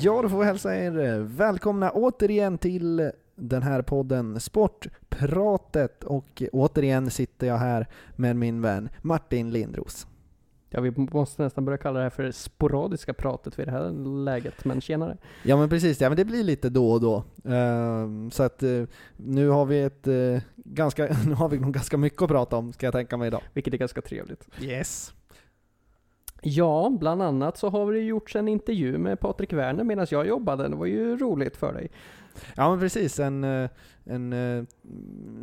Ja, då får vi hälsa er välkomna återigen till den här podden Sportpratet och återigen sitter jag här med min vän Martin Lindros. Ja, vi måste nästan börja kalla det här för sporadiska pratet vid det här läget, men tjenare. Ja men precis, ja men det blir lite då och då. Uh, så att uh, nu har vi ett uh, ganska, nu har vi nog ganska mycket att prata om, ska jag tänka mig idag. Vilket är ganska trevligt. Yes. Ja, bland annat så har det gjorts en intervju med Patrik Werner medan jag jobbade. Det var ju roligt för dig. Ja men precis, en, eh, en eh,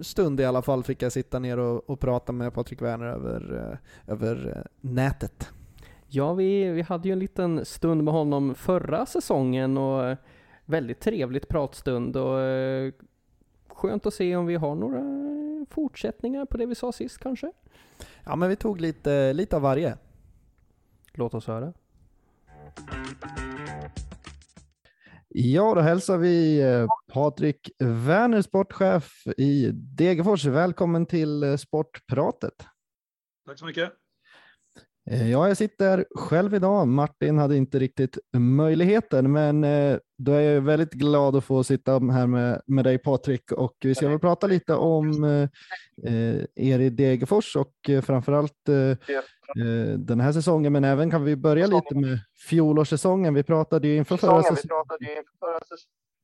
stund i alla fall fick jag sitta ner och, och prata med Patrik Werner över, eh, över nätet. Ja, vi, vi hade ju en liten stund med honom förra säsongen och väldigt trevligt pratstund och skönt att se om vi har några fortsättningar på det vi sa sist kanske? Ja men vi tog lite, lite av varje. Låt oss höra. Ja, då hälsar vi eh, Patrik Werner, sportchef i Degerfors. Välkommen till eh, Sportpratet. Tack så mycket. Eh, ja, jag sitter själv idag. Martin hade inte riktigt möjligheten, men då är jag väldigt glad att få sitta här med, med dig Patrik. Och vi ska väl prata lite om eh, er i Degerfors och framförallt eh, Eh, den här säsongen, men även kan vi börja lite med fjolårssäsongen. Vi pratade ju inför förra säsongen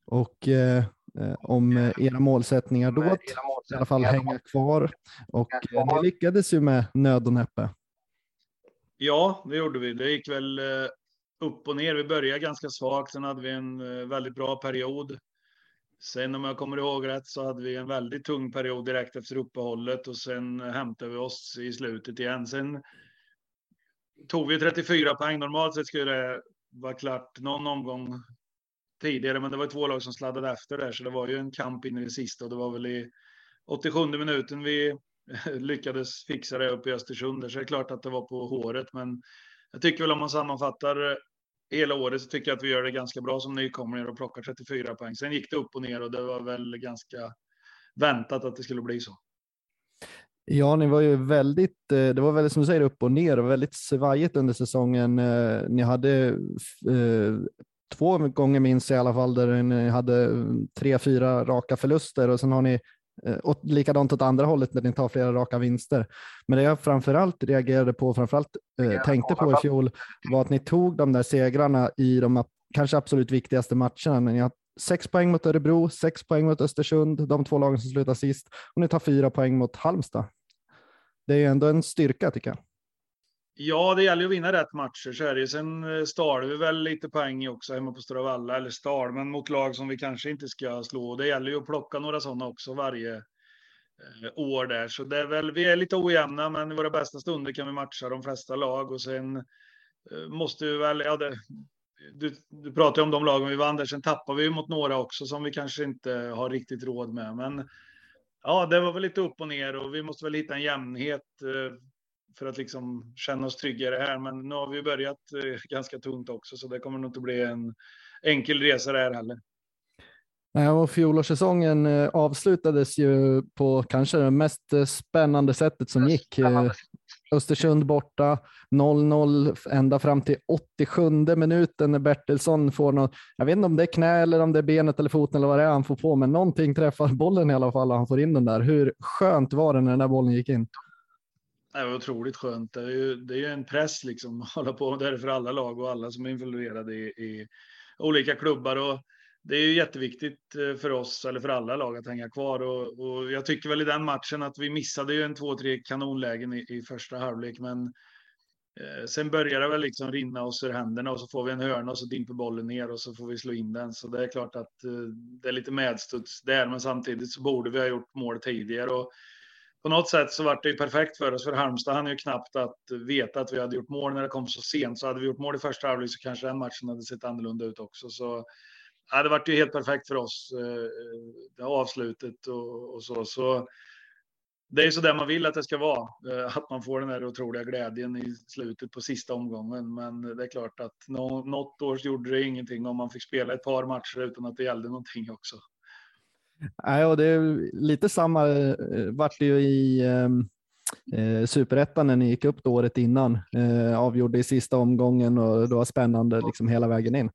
och eh, eh, om era målsättningar då, att i alla fall hänga kvar. Och eh, ni lyckades ju med nöd och näppe. Ja, det gjorde vi. Det gick väl eh, upp och ner. Vi började ganska svagt, sen hade vi en eh, väldigt bra period. Sen om jag kommer ihåg rätt så hade vi en väldigt tung period direkt efter uppehållet och sen eh, hämtade vi oss i slutet igen. Sen tog vi 34 poäng. Normalt sett skulle det vara klart någon omgång tidigare, men det var två lag som sladdade efter där, så det var ju en kamp in i det sista och det var väl i 87 minuten vi lyckades fixa det uppe i Östersund. Så det är klart att det var på håret, men jag tycker väl om man sammanfattar eh, hela året så tycker jag att vi gör det ganska bra som nykomlingar och plockar 34 poäng. Sen gick det upp och ner och det var väl ganska väntat att det skulle bli så. Ja, ni var ju väldigt, eh, det var väldigt som du säger upp och ner och väldigt svajigt under säsongen. Eh, ni hade två gånger minst i alla fall där ni hade tre, fyra raka förluster och sen har ni och likadant åt andra hållet när ni tar flera raka vinster. Men det jag framförallt reagerade på, framförallt eh, tänkte på i fjol, var att ni tog de där segrarna i de kanske absolut viktigaste matcherna. Ni har sex poäng mot Örebro, sex poäng mot Östersund, de två lagen som slutar sist, och ni tar fyra poäng mot Halmstad det är ju ändå en styrka tycker jag. Ja, det gäller ju att vinna rätt matcher så är det Sen eh, stal vi väl lite poäng också hemma på Stora Valla, eller stal, men mot lag som vi kanske inte ska slå. Det gäller ju att plocka några sådana också varje eh, år där. Så det är väl, vi är lite ojämna, men i våra bästa stunder kan vi matcha de flesta lag och sen eh, måste vi väl, ja, det, du, du pratar ju om de lagen vi vann där, sen tappar vi ju mot några också som vi kanske inte har riktigt råd med. Men ja, det var väl lite upp och ner och vi måste väl hitta en jämnhet för att liksom känna oss tryggare här. Men nu har vi börjat eh, ganska tungt också, så det kommer nog inte bli en enkel resa där heller. Nej, och fjolårssäsongen eh, avslutades ju på kanske det mest spännande sättet som gick. Östersund borta, 0-0 ända fram till 87 minuten när Bertilsson får något, jag vet inte om det är knä eller om det är benet eller foten eller vad det är han får på, men någonting träffar bollen i alla fall och han får in den där. Hur skönt var det när den där bollen gick in? Det var otroligt skönt. Det är ju, det är ju en press liksom att hålla på. Det är det för alla lag och alla som är involverade i, i olika klubbar. Och det är ju jätteviktigt eh, för oss, eller för alla lag, att hänga kvar. Och, och jag tycker väl i den matchen att vi missade ju en två, tre kanonlägen i, i första halvlek. Men eh, sen börjar det väl liksom rinna oss ur händerna och så får vi en hörna och så dimper bollen ner och så får vi slå in den. Så det är klart att eh, det är lite medstuds där, men samtidigt så borde vi ha gjort mål tidigare. Och på något sätt så var det ju perfekt för oss, för Halmstad hann ju knappt att veta att vi hade gjort mål när det kom så sent. Så hade vi gjort mål i första halvlek så kanske den matchen hade sett annorlunda ut också. Så ja, det vart ju helt perfekt för oss, eh, det avslutet och, och så. så det är så där man vill att det ska vara, eh, att man får den där otroliga glädjen i slutet på sista omgången. Men det är klart att något år gjorde det ingenting om man fick spela ett par matcher utan att det gällde någonting också. Nej, och det är lite samma eh, vart det ju i ehm, eh, superettan när ni gick upp då året innan. Eh, avgjorde i sista omgången och det var spännande liksom hela vägen in.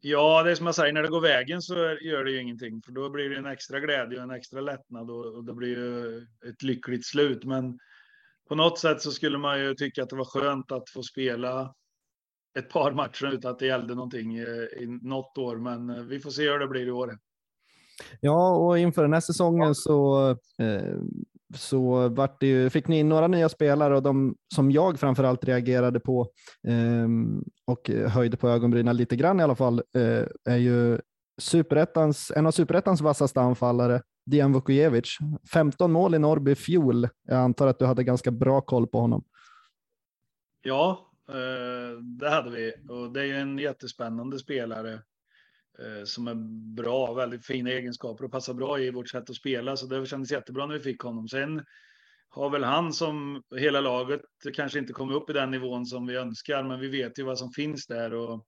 Ja, det är som jag säger, när det går vägen så gör det ju ingenting, för då blir det en extra glädje och en extra lättnad och, och det blir ju ett lyckligt slut. Men på något sätt så skulle man ju tycka att det var skönt att få spela ett par matcher utan att det gällde någonting i något år, men vi får se hur det blir i år. Ja, och inför den här säsongen så, eh, så vart det ju, fick ni in några nya spelare och de som jag framförallt reagerade på eh, och höjde på ögonbrynen lite grann i alla fall eh, är ju superettans, en av superettans vassaste anfallare, Dian Vukojevic. 15 mål i Norrby fjol. Jag antar att du hade ganska bra koll på honom. Ja, eh, det hade vi och det är ju en jättespännande spelare Eh, som är bra, väldigt fina egenskaper och passar bra i vårt sätt att spela. Så det kändes jättebra när vi fick honom. Sen har väl han som hela laget kanske inte kommit upp i den nivån som vi önskar, men vi vet ju vad som finns där. Och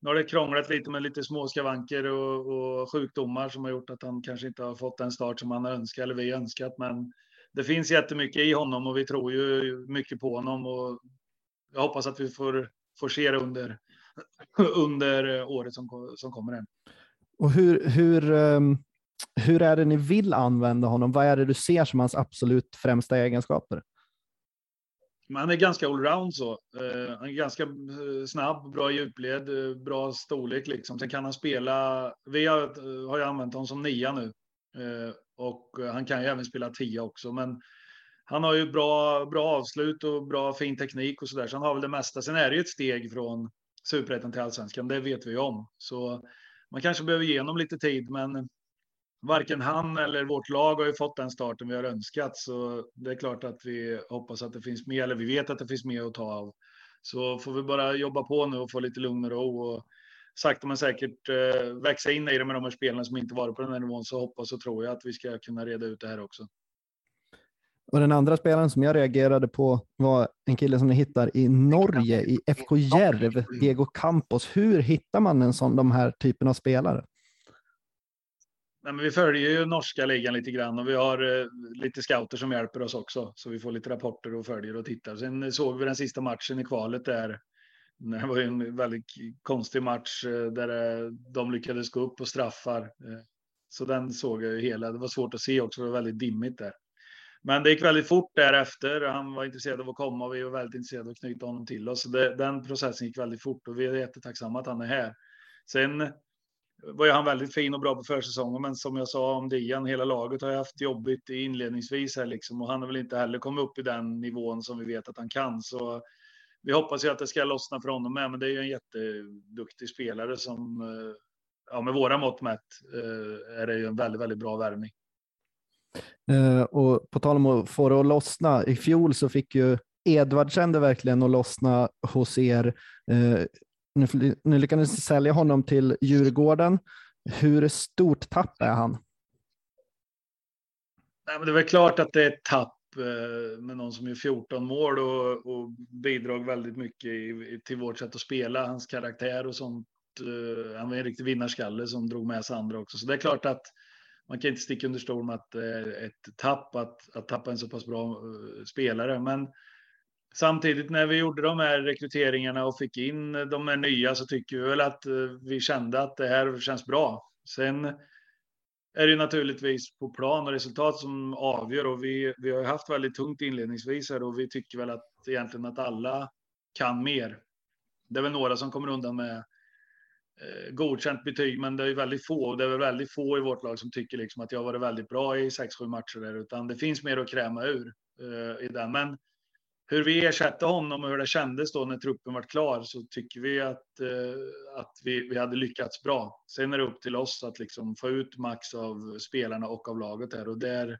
nu har det krånglat lite med lite små skavanker och, och sjukdomar som har gjort att han kanske inte har fått den start som han önskat eller vi önskat. Men det finns jättemycket i honom och vi tror ju mycket på honom och jag hoppas att vi får, får se det under under eh, året som, som kommer. Här. Och hur, hur, ehm, hur är det ni vill använda honom? Vad är det du ser som hans absolut främsta egenskaper? Han är ganska allround så. Uh, han är ganska eh, snabb, bra djupled, bra storlek liksom. Sen kan han spela. Vi har, har ju använt honom som nia nu och han kan ju även spela tia också, men han har ju bra, bra avslut och bra fin teknik och så där, så han har väl det mesta. Sen är det ju ett steg från superettan till allsvenskan. Det vet vi om, så man kanske behöver ge honom lite tid, men varken han eller vårt lag har ju fått den starten vi har önskat, så det är klart att vi hoppas att det finns mer, eller vi vet att det finns mer att ta av. Så får vi bara jobba på nu och få lite lugn och ro och sakta men säkert eh, växa in i det med de här spelarna som inte varit på den här nivån så hoppas och tror jag att vi ska kunna reda ut det här också. Och den andra spelaren som jag reagerade på var en kille som ni hittar i Norge, i FK Järv, Diego Campos. Hur hittar man en sån, de här typen av spelare? Nej, men vi följer ju norska ligan lite grann och vi har eh, lite scouter som hjälper oss också. Så vi får lite rapporter och följer och tittar. Sen såg vi den sista matchen i kvalet där. Det var ju en väldigt konstig match eh, där eh, de lyckades gå upp och straffar. Eh, så den såg jag ju hela. Det var svårt att se också, det var väldigt dimmigt där. Men det gick väldigt fort därefter. Han var intresserad av att komma och vi var väldigt intresserade av att knyta honom till oss. Det, den processen gick väldigt fort och vi är jättetacksamma att han är här. Sen var ju han väldigt fin och bra på försäsongen, men som jag sa om Dian, hela laget har haft jobbigt inledningsvis här liksom och han har väl inte heller kommit upp i den nivån som vi vet att han kan. Så vi hoppas ju att det ska lossna för honom med, men det är ju en jätteduktig spelare som, eh, ja, med våra mått mätt, eh, är det ju en väldigt, väldigt bra värvning. Eh, och på tal om att få det att lossna, i fjol så fick ju Edvardsen det verkligen att lossna hos er. Eh, nu, nu lyckades ni sälja honom till Djurgården. Hur stort tapp är han? Nej, men det är väl klart att det är ett tapp eh, med någon som gör 14 mål och, och bidrog väldigt mycket i, till vårt sätt att spela, hans karaktär och sånt. Eh, han var en riktig vinnarskalle som drog med sig andra också. Så det är klart att man kan inte sticka under stol med att det är ett tapp att, att tappa en så pass bra eh, spelare. Men samtidigt när vi gjorde de här rekryteringarna och fick in de här nya så tycker vi väl att eh, vi kände att det här känns bra. Sen är det naturligtvis på plan och resultat som avgör och vi, vi har haft väldigt tungt inledningsvis här och vi tycker väl att egentligen att alla kan mer. Det är väl några som kommer undan med eh, godkänt betyg, men det är väldigt få. Det är väldigt få i vårt lag som tycker liksom att jag har varit väldigt bra i 6-7 matcher där, utan det finns mer att kräma ur eh, i den. Men hur vi ersatte honom och hur det kändes då när truppen var klar så tycker vi att, eh, att vi, vi hade lyckats bra. Sen är det upp till oss att liksom få ut max av spelarna och av laget här och där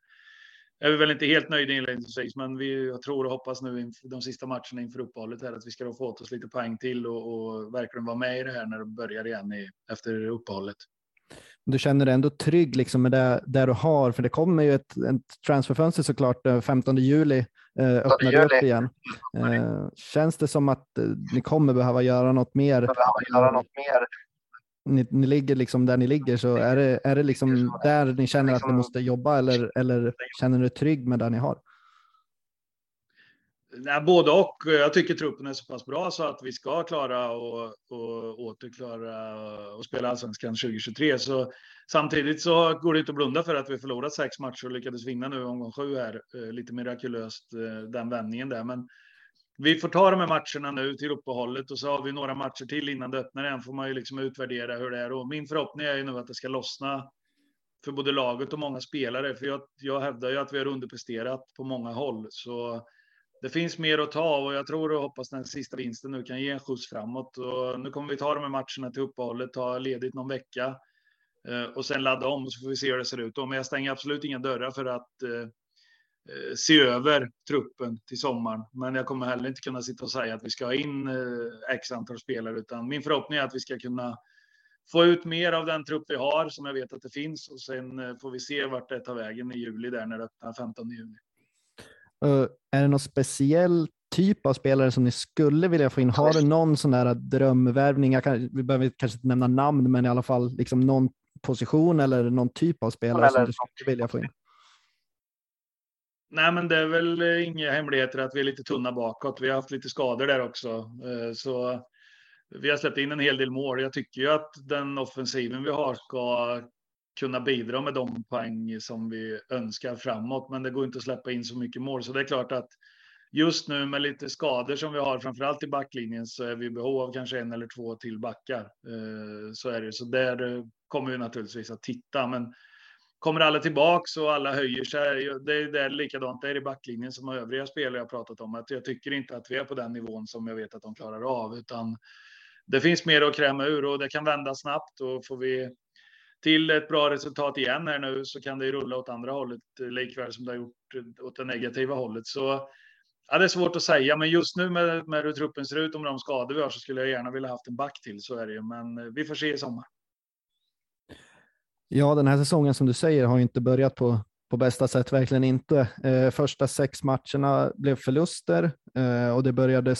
är vi väl inte helt nöjda inledningsvis, men vi jag tror och hoppas nu inför de sista matcherna inför uppehållet här att vi ska få åt oss lite poäng till och, och verkligen vara med i det här när det börjar igen i, efter uppehållet. Du känner dig ändå trygg liksom med det, det du har, för det kommer ju ett, ett transferfönster såklart 15 juli eh, öppnar det upp igen. Eh, känns det som att eh, ni kommer behöva göra något mer? Göra något mer ni, ni ligger liksom där ni ligger, så är det, är det liksom där ni känner att ni måste jobba eller, eller känner ni trygg med det ni har? Nej, både och. Jag tycker truppen är så pass bra så att vi ska klara och, och återklara och spela allsvenskan 2023. Så samtidigt så går det inte att blunda för att vi förlorat sex matcher och lyckades vinna nu omgång sju här. Eh, lite mirakulöst eh, den vändningen där. Men vi får ta de här matcherna nu till uppehållet och så har vi några matcher till innan det öppnar igen. Får man ju liksom utvärdera hur det är och min förhoppning är ju nu att det ska lossna för både laget och många spelare. För jag, jag hävdar ju att vi har underpresterat på många håll. Så det finns mer att ta av och jag tror och hoppas den sista vinsten nu kan ge en skjuts framåt. Och nu kommer vi ta de här matcherna till uppehållet, ta ledigt någon vecka eh, och sen ladda om och så får vi se hur det ser ut. Men jag stänger absolut inga dörrar för att eh, se över truppen till sommaren. Men jag kommer heller inte kunna sitta och säga att vi ska ha in x antal spelare, utan min förhoppning är att vi ska kunna få ut mer av den trupp vi har som jag vet att det finns och sen får vi se vart det tar vägen i juli där när det öppnar 15 juli. Uh, är det någon speciell typ av spelare som ni skulle vilja få in? Har du någon sån där drömvärvning? Kan, vi behöver kanske inte nämna namn, men i alla fall liksom någon position eller någon typ av spelare som du skulle vilja få in? Nej, men det är väl inga hemligheter att vi är lite tunna bakåt. Vi har haft lite skador där också, eh, så vi har släppt in en hel del mål. Jag tycker ju att den offensiven vi har ska kunna bidra med de poäng som vi önskar framåt. Men det går inte att släppa in så mycket mål, så det är klart att just nu med lite skador som vi har, framförallt i backlinjen, så är vi i behov av kanske en eller två till backar. Eh, så är det. Så där kommer vi naturligtvis att titta. Men kommer alla tillbaks och alla höjer sig, det är, det är likadant det är i backlinjen som övriga spelare jag pratat om. Att jag tycker inte att vi är på den nivån som jag vet att de klarar av, utan det finns mer att kräma ur och det kan vända snabbt och får vi till ett bra resultat igen här nu så kan det rulla åt andra hållet likväl som det har gjort åt det negativa hållet. Så ja, det är svårt att säga, men just nu med, med hur truppen ser ut och med de skador vi har så skulle jag gärna vilja haft en back till. Så är det ju, men eh, vi får se i sommar. Ja, den här säsongen som du säger har inte börjat på, på bästa sätt, verkligen inte. Eh, första sex matcherna blev förluster eh, och det började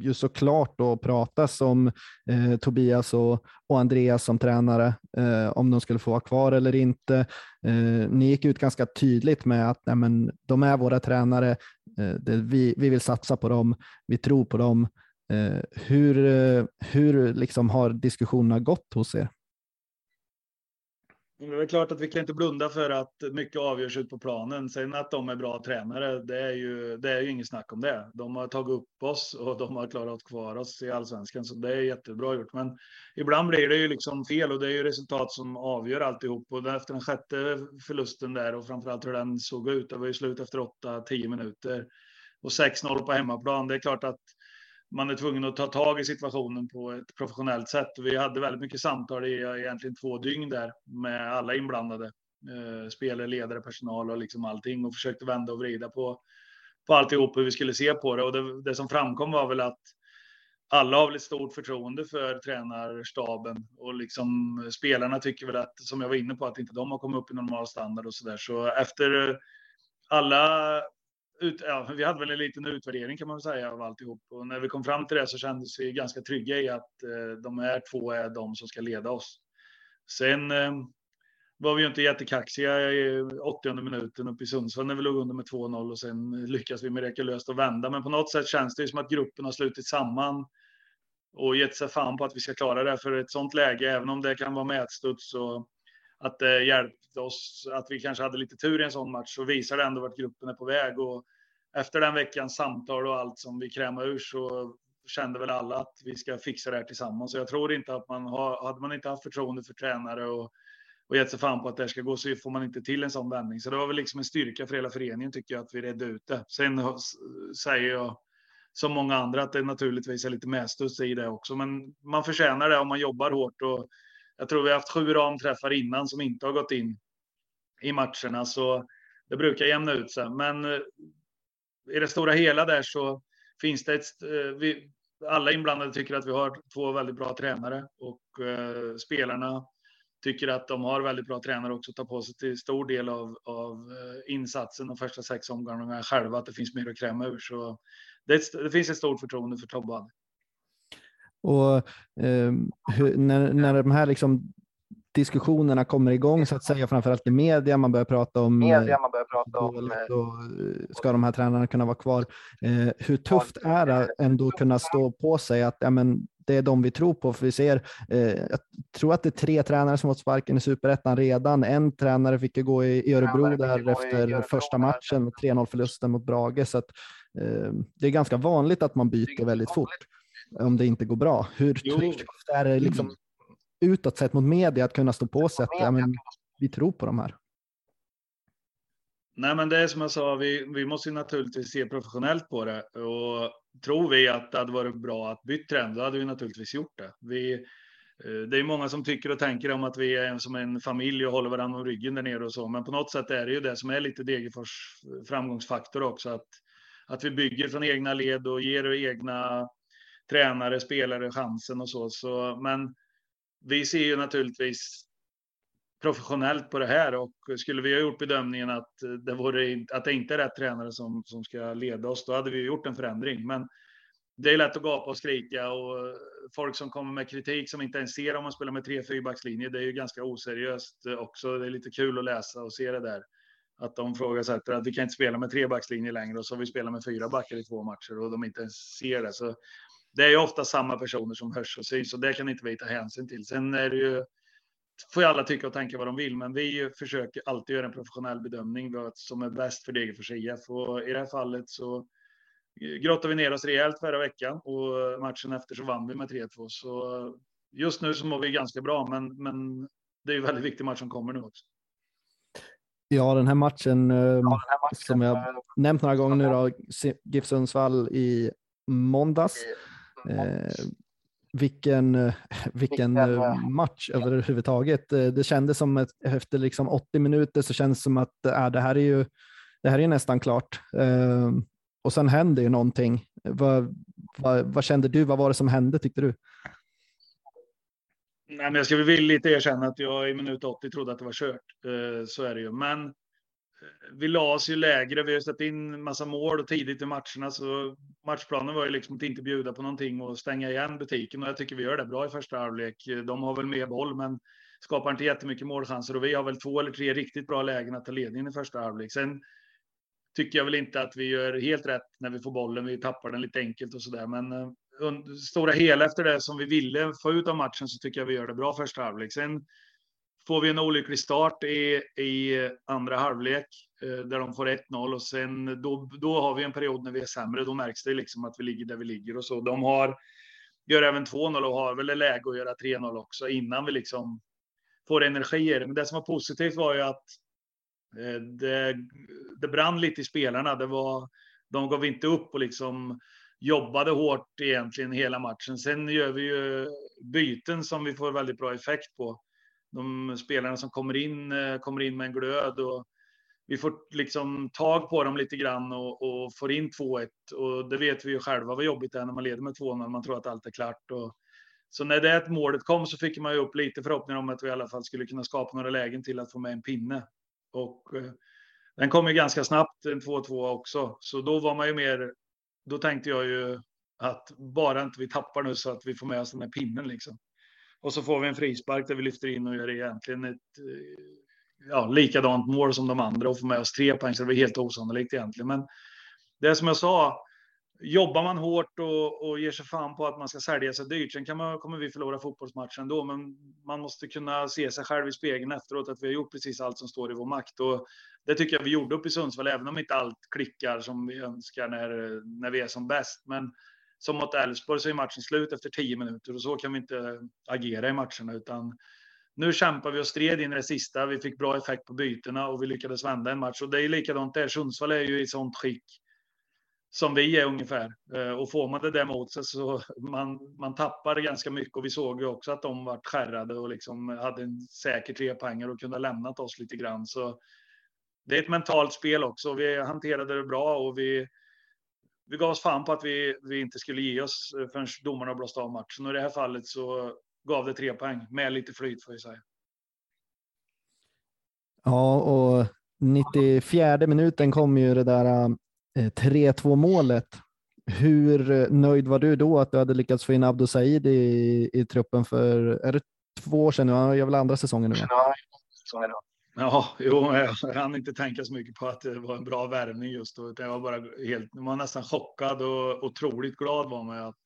ju såklart då pratas om eh, Tobias och, och Andreas som tränare, eh, om de skulle få vara kvar eller inte. Eh, ni gick ut ganska tydligt med att nej, men, de är våra tränare, eh, det, vi, vi vill satsa på dem, vi tror på dem. Eh, hur eh, hur liksom har diskussionerna gått hos er? Det är klart att vi kan inte blunda för att mycket avgörs ut på planen. Sen att de är bra tränare, det är ju, det är ju inget snack om det. De har tagit upp oss och de har klarat kvar oss i allsvenskan, så det är jättebra gjort. Men ibland blir det ju liksom fel och det är ju resultat som avgör alltihop. Och efter den sjätte förlusten där och framförallt hur den såg ut, det var ju slut efter 8-10 minuter och 6-0 på hemmaplan. Det är klart att man är tvungen att ta tag i situationen på ett professionellt sätt. Vi hade väldigt mycket samtal i egentligen två dygn där med alla inblandade. Eh, spelare, ledare, personal och liksom allting och försökte vända och vrida på, på alltihop hur vi skulle se på det. Och det, det som framkom var väl att alla har väl ett stort förtroende för tränarstaben och liksom spelarna tycker väl att, som jag var inne på, att inte de har kommit upp i normal standard och så där. Så efter alla ut, ja, vi hade väl en liten utvärdering kan man säga av alltihop. Och när vi kom fram till det så kändes vi ganska trygga i att eh, de här två är de som ska leda oss. Sen eh, var vi ju inte jättekaxiga i 80 minuten uppe i Sundsvall när vi låg under med 2-0 och sen lyckas vi mirakulöst att vända. Men på något sätt känns det ju som att gruppen har slutit samman och gett sig fan på att vi ska klara det. För ett sånt läge, även om det kan vara mätstuds så att eh, det hjälpte oss, att vi kanske hade lite tur i en sån match, så visar det ändå vart gruppen är på väg. Och efter den veckans samtal och allt som vi krämade ur så kände väl alla att vi ska fixa det här tillsammans. Så jag tror inte att man har, hade man inte haft förtroende för tränare och, och gett sig fan på att det här ska gå så får man inte till en sån vändning. Så det var väl liksom en styrka för hela föreningen tycker jag att vi redde ut det. Sen säger jag som många andra att det naturligtvis är lite medstuds i det också, men man förtjänar det om man jobbar hårt och jag tror vi har haft sju ramträffar innan som inte har gått in i matcherna, så det brukar jämna ut sig. Men eh, i det stora hela där så finns det ett... Eh, vi, alla inblandade tycker att vi har två väldigt bra tränare och eh, spelarna tycker att de har väldigt bra tränare också, tar på sig till stor del av, av eh, insatsen de första sex omgångarna själva, att det finns mer att kräma ur. Så det, det finns ett stort förtroende för Tobbe. Och eh, hur, när, när de här liksom diskussionerna kommer igång så att säga, framförallt i media. Man börjar prata om media, man börjar prata om och, ska de här tränarna kunna vara kvar? Eh, hur tufft är det ändå att kunna stå på sig att ja, men, det är de vi tror på. För vi ser, eh, jag tror att det är tre tränare som fått sparken i superettan redan. En tränare fick ju gå i, i Örebro där efter första matchen med 3-0 förlusten mot Brage. Så att, eh, det är ganska vanligt att man byter väldigt fort om det inte går bra. Hur tufft är det liksom utåt sett mot media att kunna stå på sig att ja, men, vi tror på de här? Nej, men det är som jag sa, vi, vi måste naturligtvis se professionellt på det och tror vi att det hade varit bra att byta trend, då hade vi naturligtvis gjort det. Vi, eh, det är många som tycker och tänker om att vi är som en familj och håller varandra om ryggen där nere och så, men på något sätt är det ju det som är lite Degerfors framgångsfaktor också, att, att vi bygger från egna led och ger egna tränare, spelare chansen och så. så men vi ser ju naturligtvis professionellt på det här och skulle vi ha gjort bedömningen att det, vore, att det inte är rätt tränare som, som ska leda oss, då hade vi gjort en förändring. Men det är lätt att gapa och skrika och folk som kommer med kritik som inte ens ser om man spelar med tre fyrbackslinje. Det är ju ganska oseriöst också. Det är lite kul att läsa och se det där. Att de frågasätter att vi kan inte spela med trebackslinje längre och så har vi spelat med fyra backar i två matcher och de inte ens ser det. Så det är ju ofta samma personer som hörs och syns och det kan inte vi ta hänsyn till. Sen är det ju får ju alla tycka och tänka vad de vill, men vi försöker alltid göra en professionell bedömning vad som är bäst för Degerfors IF. Och i det här fallet så grottade vi ner oss rejält förra veckan och matchen efter så vann vi med 3-2. Så just nu så mår vi ganska bra, men, men det är ju väldigt viktig match som kommer nu också. Ja, den här matchen, ja, den här matchen som jag nämnt några gånger nu då, GIF Sundsvall i måndags. Eh, vilken, eh, vilken eh, eh, match överhuvudtaget. Det kändes som att efter liksom 80 minuter så känns det som att äh, det här är ju det här är nästan klart. Och sen händer ju någonting. Vad, vad, vad kände du? Vad var det som hände tyckte du? Nej, men jag ska väl lite erkänna att jag i minut 80 trodde att det var kört. Så är det ju. Men vi la oss ju lägre. Vi har släppt in massa mål tidigt i matcherna, så matchplanen var ju liksom att inte bjuda på någonting och stänga igen butiken. Och jag tycker vi gör det bra i första halvlek. De har väl mer boll, men skapar inte jättemycket målchanser och vi har väl två eller tre riktigt bra lägen att ta ledningen i första halvlek. Sen tycker jag väl inte att vi gör helt rätt när vi får bollen. Vi tappar den lite enkelt och så där, men eh, stora hela efter det som vi ville få ut av matchen så tycker jag vi gör det bra första halvlek. Sen får vi en olycklig start i, i eh, andra halvlek eh, där de får 1-0 och sen då, då har vi en period när vi är sämre. Då märks det liksom att vi ligger där vi ligger och så. De har gör även 2-0 och har väl läge att göra 3-0 också innan vi liksom får energi i det. Men det som var positivt var ju att eh, det, det brann lite i spelarna. Det var, de gav inte upp och liksom jobbade hårt egentligen hela matchen. Sen gör vi ju byten som vi får väldigt bra effekt på de spelarna som kommer in eh, kommer in med en glöd och vi får liksom tag på dem lite grann och, och får in 2-1 och det vet vi ju själva vad jobbigt det är när man leder med 2-0. Man tror att allt är klart och så när det målet kom så fick man ju upp lite förhoppningar om att vi i alla fall skulle kunna skapa några lägen till att få med en pinne och eh, den kom ju ganska snabbt en 2-2 också, så då var man ju mer. Då tänkte jag ju att bara inte vi tappar nu så att vi får med oss den här pinnen liksom. Och så får vi en frispark där vi lyfter in och gör egentligen ett eh, ja, likadant mål som de andra och får med oss tre poäng. Så det var helt osannolikt egentligen. Men det är som jag sa, jobbar man hårt och, och ger sig fan på att man ska sälja sig dyrt, sen kan man, kommer vi förlora fotbollsmatchen då, men man måste kunna se sig själv i spegeln efteråt att vi har gjort precis allt som står i vår makt. Och det tycker jag vi gjorde uppe i Sundsvall, även om inte allt klickar som vi önskar när, när vi är som bäst. Men som mot Elfsborg så är matchen slut efter tio minuter och så kan vi inte agera i matcherna utan nu kämpar vi och stred in i det sista. Vi fick bra effekt på bytena och vi lyckades vända en match och det är likadant där. Sundsvall är ju i sånt skick som vi är ungefär eh, och får man det där mot sig så man, man tappar ganska mycket och vi såg ju också att de var skärrade och liksom hade en säker tre poänger och kunde ha lämnat oss lite grann. Så det är ett mentalt spel också. Vi hanterade det bra och vi vi gav oss fan på att vi, vi inte skulle ge oss eh, förrän domarna blåste av matchen. Och i det här fallet så gav det tre poäng med lite flyt får vi säga. Ja, och 94 minuten kom ju det där 3-2 eh, målet. Hur eh, nöjd var du då att du hade lyckats få in Abdo Said i, i truppen för är det två år sedan nu, han gör väl andra säsongen nu? Ja, jo, jag hann inte tänka så mycket på att det var en bra värvning just då. Jag var bara helt, man var nästan chockad och otroligt glad var man att,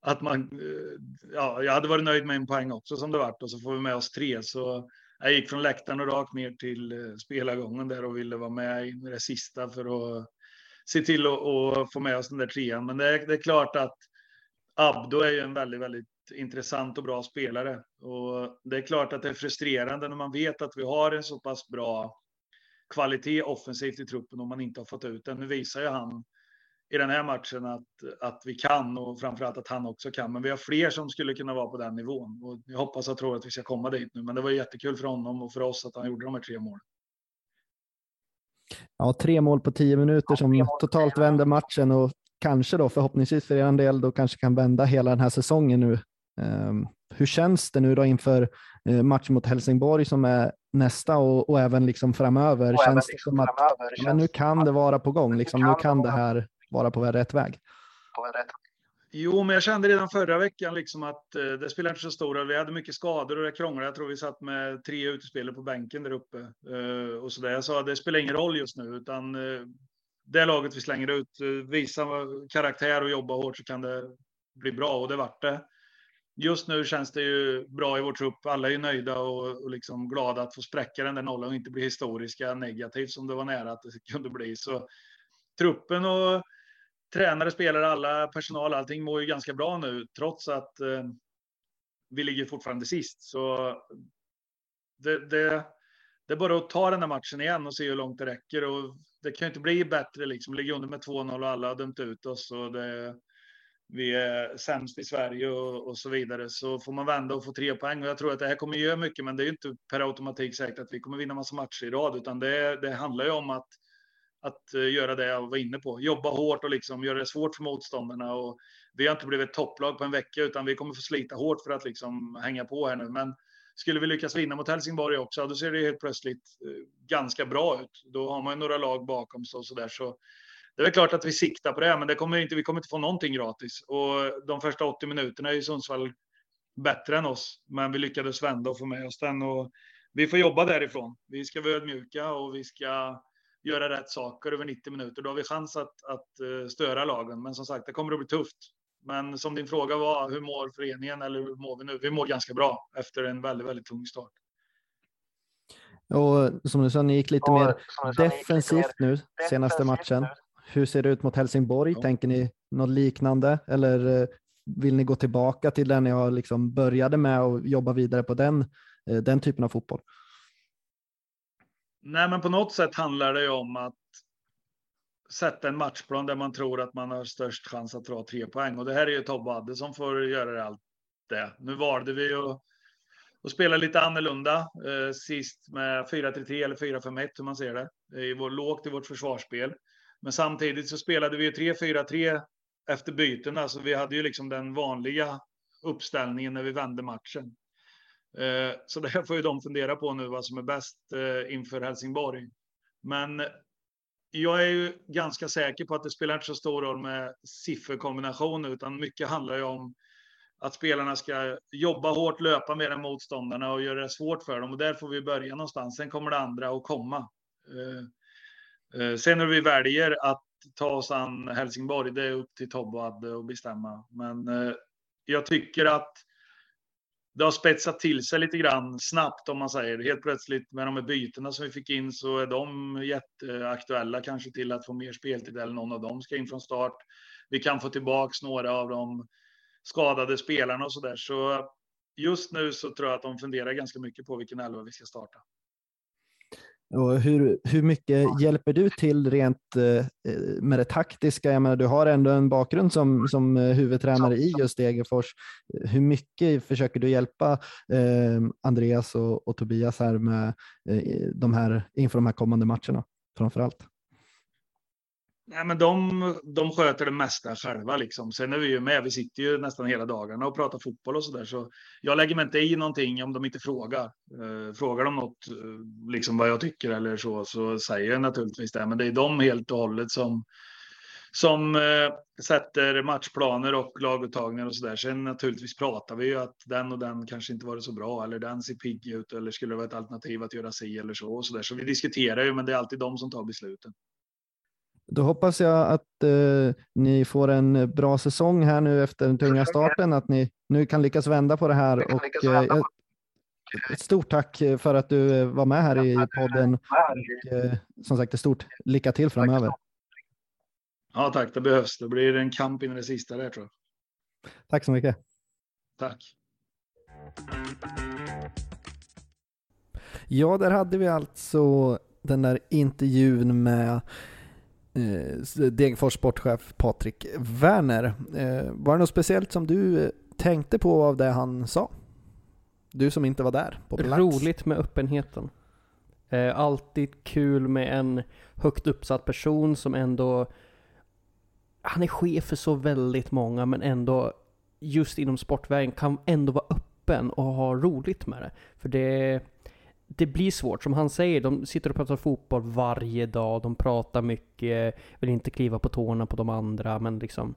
att man, eh, ja, jag hade varit nöjd med en poäng också som det vart och så får vi med oss tre. Så jag gick från läktaren och rakt ner till eh, spelargången där och ville vara med i det sista för att se till att få med oss den där trean. Men det är, det är klart att Abdo är ju en väldigt, väldigt intressant och bra spelare. Och det är klart att det är frustrerande när man vet att vi har en så pass bra kvalitet offensivt i truppen om man inte har fått ut den. Nu visar ju han i den här matchen att, att vi kan och framförallt att han också kan. Men vi har fler som skulle kunna vara på den nivån och jag hoppas och tror att vi ska komma dit nu. Men det var jättekul för honom och för oss att han gjorde de här tre målen. Ja, tre mål på tio minuter som totalt vände matchen och kanske då förhoppningsvis för er del då kanske kan vända hela den här säsongen nu. Um, hur känns det nu då inför uh, matchen mot Helsingborg som är nästa och, och även liksom framöver? Och känns det liksom som att men nu kan det vara på gång? Liksom, nu kan det här vara på rätt väg? Jo, men jag kände redan förra veckan liksom att eh, det spelar inte så stor roll. Vi hade mycket skador och det krånglade. Jag tror vi satt med tre utespelare på bänken där uppe eh, och så där. Jag sa att det spelar ingen roll just nu, utan eh, det laget vi slänger ut, eh, visa karaktär och jobba hårt så kan det bli bra och det vart det. Just nu känns det ju bra i vår trupp. Alla är nöjda och, och liksom glada att få spräcka den där nollan och inte bli historiska negativt som det var nära att det kunde bli. Så truppen och tränare, spelare, alla personal, allting mår ju ganska bra nu trots att eh, vi ligger fortfarande sist. Så det, det, det är bara att ta den här matchen igen och se hur långt det räcker. Och det kan ju inte bli bättre liksom. Ligger under med 2-0 och alla har dömt ut oss. Och det, vi är sämst i Sverige och, och, så vidare. Så får man vända och få tre poäng. Och jag tror att det här kommer göra mycket, men det är ju inte per automatik säkert att vi kommer vinna massa matcher i rad, utan det, det handlar ju om att att eh, göra det jag var inne på. Jobba hårt och liksom göra det svårt för motståndarna. Och vi har inte blivit ett topplag på en vecka, utan vi kommer få slita hårt för att liksom hänga på här nu. Men skulle vi lyckas vinna mot Helsingborg också, då ser det helt plötsligt eh, ganska bra ut. Då har man ju några lag bakom sig och så där. Så det är väl klart att vi siktar på det, men det kommer inte, vi kommer inte få någonting gratis. Och de första 80 minuterna är ju Sundsvall bättre än oss, men vi lyckades vända och få med oss den. Och vi får jobba därifrån. Vi ska vara ödmjuka och vi ska göra rätt saker över 90 minuter. Då har vi chans att, att eh, störa lagen. Men som sagt, det kommer att bli tufft. Men som din fråga var, hur mår föreningen eller hur mår vi nu? Vi mår ganska bra efter en väldigt, väldigt tung start. Och som du sa, ni gick lite mer defensivt nu senaste matchen. Hur ser det ut mot Helsingborg? Ja. Tänker ni något liknande eller eh, vill ni gå tillbaka till den jag liksom började med och jobba vidare på den, eh, den typen av fotboll? Nej, men på något sätt handlar det ju om att sätta en matchplan där man tror att man har störst chans att dra tre poäng. Och det här är ju Tobbe Adde som får göra allt det. Nu valde vi ju att, att spela lite annorlunda eh, sist med 4-3-3 eller 4-5-1 hur man ser det. Det är vår, lågt i vårt försvarsspel. Men samtidigt så spelade vi 3-4-3 efter bytena, så vi hade ju liksom den vanliga uppställningen när vi vände matchen. Eh, så det här får ju de fundera på nu vad som är bäst eh, inför Helsingborg. Men jag är ju ganska säker på att det spelar inte så stor roll med sifferkombinationer. utan mycket handlar ju om att spelarna ska jobba hårt, löpa mer än motståndarna och göra det svårt för dem. Och där får vi börja någonstans. Sen kommer det andra att komma. Eh, eh, sen hur vi väljer att ta oss an Helsingborg, det är upp till Tobbe och Adde att bestämma. Men eh, jag tycker att det har spetsat till sig lite grann snabbt om man säger. Helt plötsligt med de här bytena som vi fick in så är de jätteaktuella kanske till att få mer speltid eller någon av dem ska in från start. Vi kan få tillbaks några av de skadade spelarna och så där. Så just nu så tror jag att de funderar ganska mycket på vilken elva vi ska starta. Och hur, hur mycket hjälper du till rent eh, med det taktiska? Jag menar, du har ändå en bakgrund som, som eh, huvudtränare i just Degerfors. Hur mycket försöker du hjälpa eh, Andreas och, och, Tobias här med eh, de här, inför de här kommande matcherna framför allt? Nej, men de, de sköter det mesta själva. Liksom. Sen är vi ju med. Vi sitter ju nästan hela dagarna och pratar fotboll och så där. Så jag lägger mig inte i någonting om de inte frågar. Eh, frågar de något, eh, liksom vad jag tycker eller så, så säger jag naturligtvis det. Men det är de helt och hållet som, som eh, sätter matchplaner och laguttagningar och så där. Sen naturligtvis pratar vi ju att den och den kanske inte varit så bra eller den ser pigg ut eller skulle det vara ett alternativ att göra si eller så och så där. Så vi diskuterar ju, men det är alltid de som tar besluten. Då hoppas jag att eh, ni får en bra säsong här nu efter den tunga starten, att ni nu kan lyckas vända på det här. Och, eh, ett stort tack för att du var med här i podden. Och, eh, som sagt, ett stort lycka till framöver. Ja, tack. Det behövs. Det blir en kamp in i det sista där tror jag. Tack så mycket. Tack. Ja, där hade vi alltså den där intervjun med eh, Eh, Degerfors sportchef Patrik Werner. Eh, var det något speciellt som du eh, tänkte på av det han sa? Du som inte var där på plats. Roligt med öppenheten. Eh, alltid kul med en högt uppsatt person som ändå han är chef för så väldigt många men ändå just inom sportvägen kan ändå vara öppen och ha roligt med det. För det, det blir svårt. Som han säger, de sitter och pratar fotboll varje dag, de pratar mycket, vill inte kliva på tårna på de andra, men liksom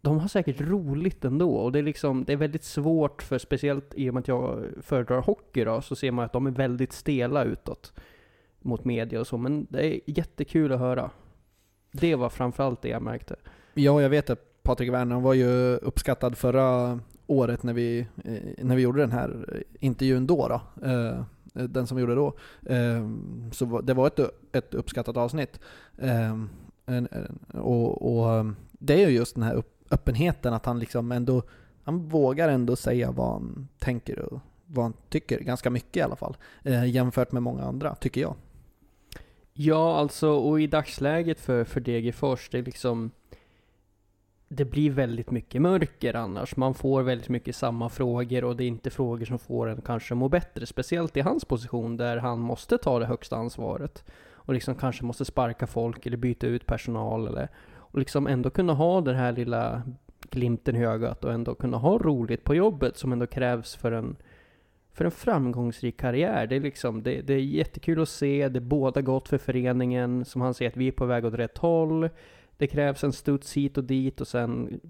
de har säkert roligt ändå och det är liksom, det är väldigt svårt för, speciellt i och med att jag föredrar hockey då, så ser man att de är väldigt stela utåt mot media och så, men det är jättekul att höra. Det var framförallt det jag märkte. Ja, jag vet att Patrik Werner var ju uppskattad förra året när vi, eh, när vi gjorde den här eh, intervjun då. då. Eh, Eh, den som vi gjorde då. Ehm, så det var ett, ett uppskattat avsnitt. Ehm, och, och ehm, det är ju just den här öppenheten, att han liksom ändå han vågar ändå säga vad han tänker och vad han tycker, ganska mycket i alla fall. Eh, jämfört med många andra, tycker jag. Ja, alltså och i dagsläget för, för Degerfors, det är liksom det blir väldigt mycket mörker annars. Man får väldigt mycket samma frågor och det är inte frågor som får en kanske må bättre. Speciellt i hans position där han måste ta det högsta ansvaret. Och liksom kanske måste sparka folk eller byta ut personal eller och liksom ändå kunna ha den här lilla glimten i ögat och ändå kunna ha roligt på jobbet som ändå krävs för en för en framgångsrik karriär. Det är, liksom, det, det är jättekul att se, det är båda gott för föreningen, som han säger att vi är på väg åt rätt håll. Det krävs en studs hit och dit och sen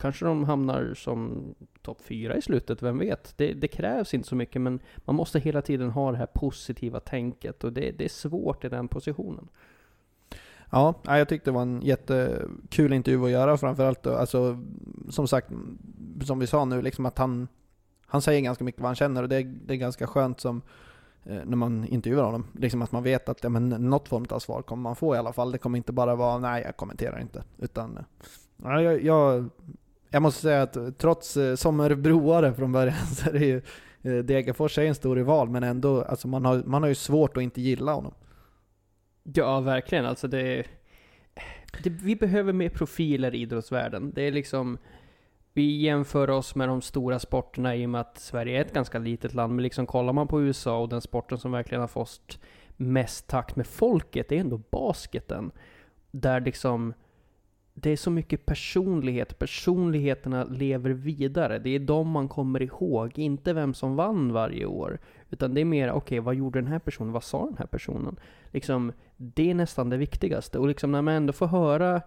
kanske de hamnar som topp fyra i slutet, vem vet? Det, det, krävs inte så mycket, men man måste hela tiden ha det här positiva tänket och det, det är svårt i den positionen. Ja, jag tyckte det var en jättekul intervju att göra framförallt. Alltså, som sagt, som vi sa nu, liksom att han, han säger ganska mycket vad han känner och det är, det är ganska skönt som Eh, när man intervjuar honom. Liksom att man vet att ja, men, något form av svar kommer man få i alla fall. Det kommer inte bara vara nej, jag kommenterar inte. Utan eh, ja, jag, jag, jag måste säga att trots eh, som Örebroare från början så är det ju Degerfors är en stor rival men ändå, alltså man har, man har ju svårt att inte gilla honom. Ja, verkligen. Alltså det, det vi behöver mer profiler i idrottsvärlden. Det är liksom vi jämför oss med de stora sporterna i och med att Sverige är ett ganska litet land, men liksom kollar man på USA och den sporten som verkligen har fått mest takt med folket, det är ändå basketen. Där liksom det är så mycket personlighet, personligheterna lever vidare. Det är de man kommer ihåg, inte vem som vann varje år. Utan det är mer, okej, okay, vad gjorde den här personen? Vad sa den här personen? Liksom, det är nästan det viktigaste. Och liksom när man ändå får höra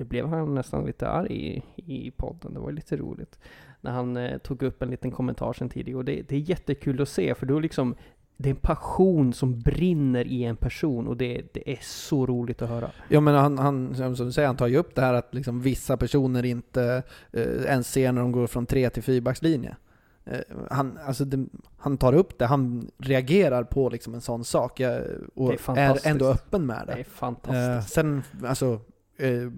nu blev han nästan lite arg i, i podden, det var lite roligt. När han eh, tog upp en liten kommentar sen tidigare. Och det, det, är jättekul att se, för då liksom det är en passion som brinner i en person och det, det är så roligt att höra. Ja men han, han, som du säger, han tar ju upp det här att liksom vissa personer inte eh, ens ser när de går från tre till fyrbackslinje. Eh, han, alltså det, han tar upp det, han reagerar på liksom en sån sak jag, och är, är, ändå öppen med det. Det är fantastiskt. Eh, sen, alltså, eh,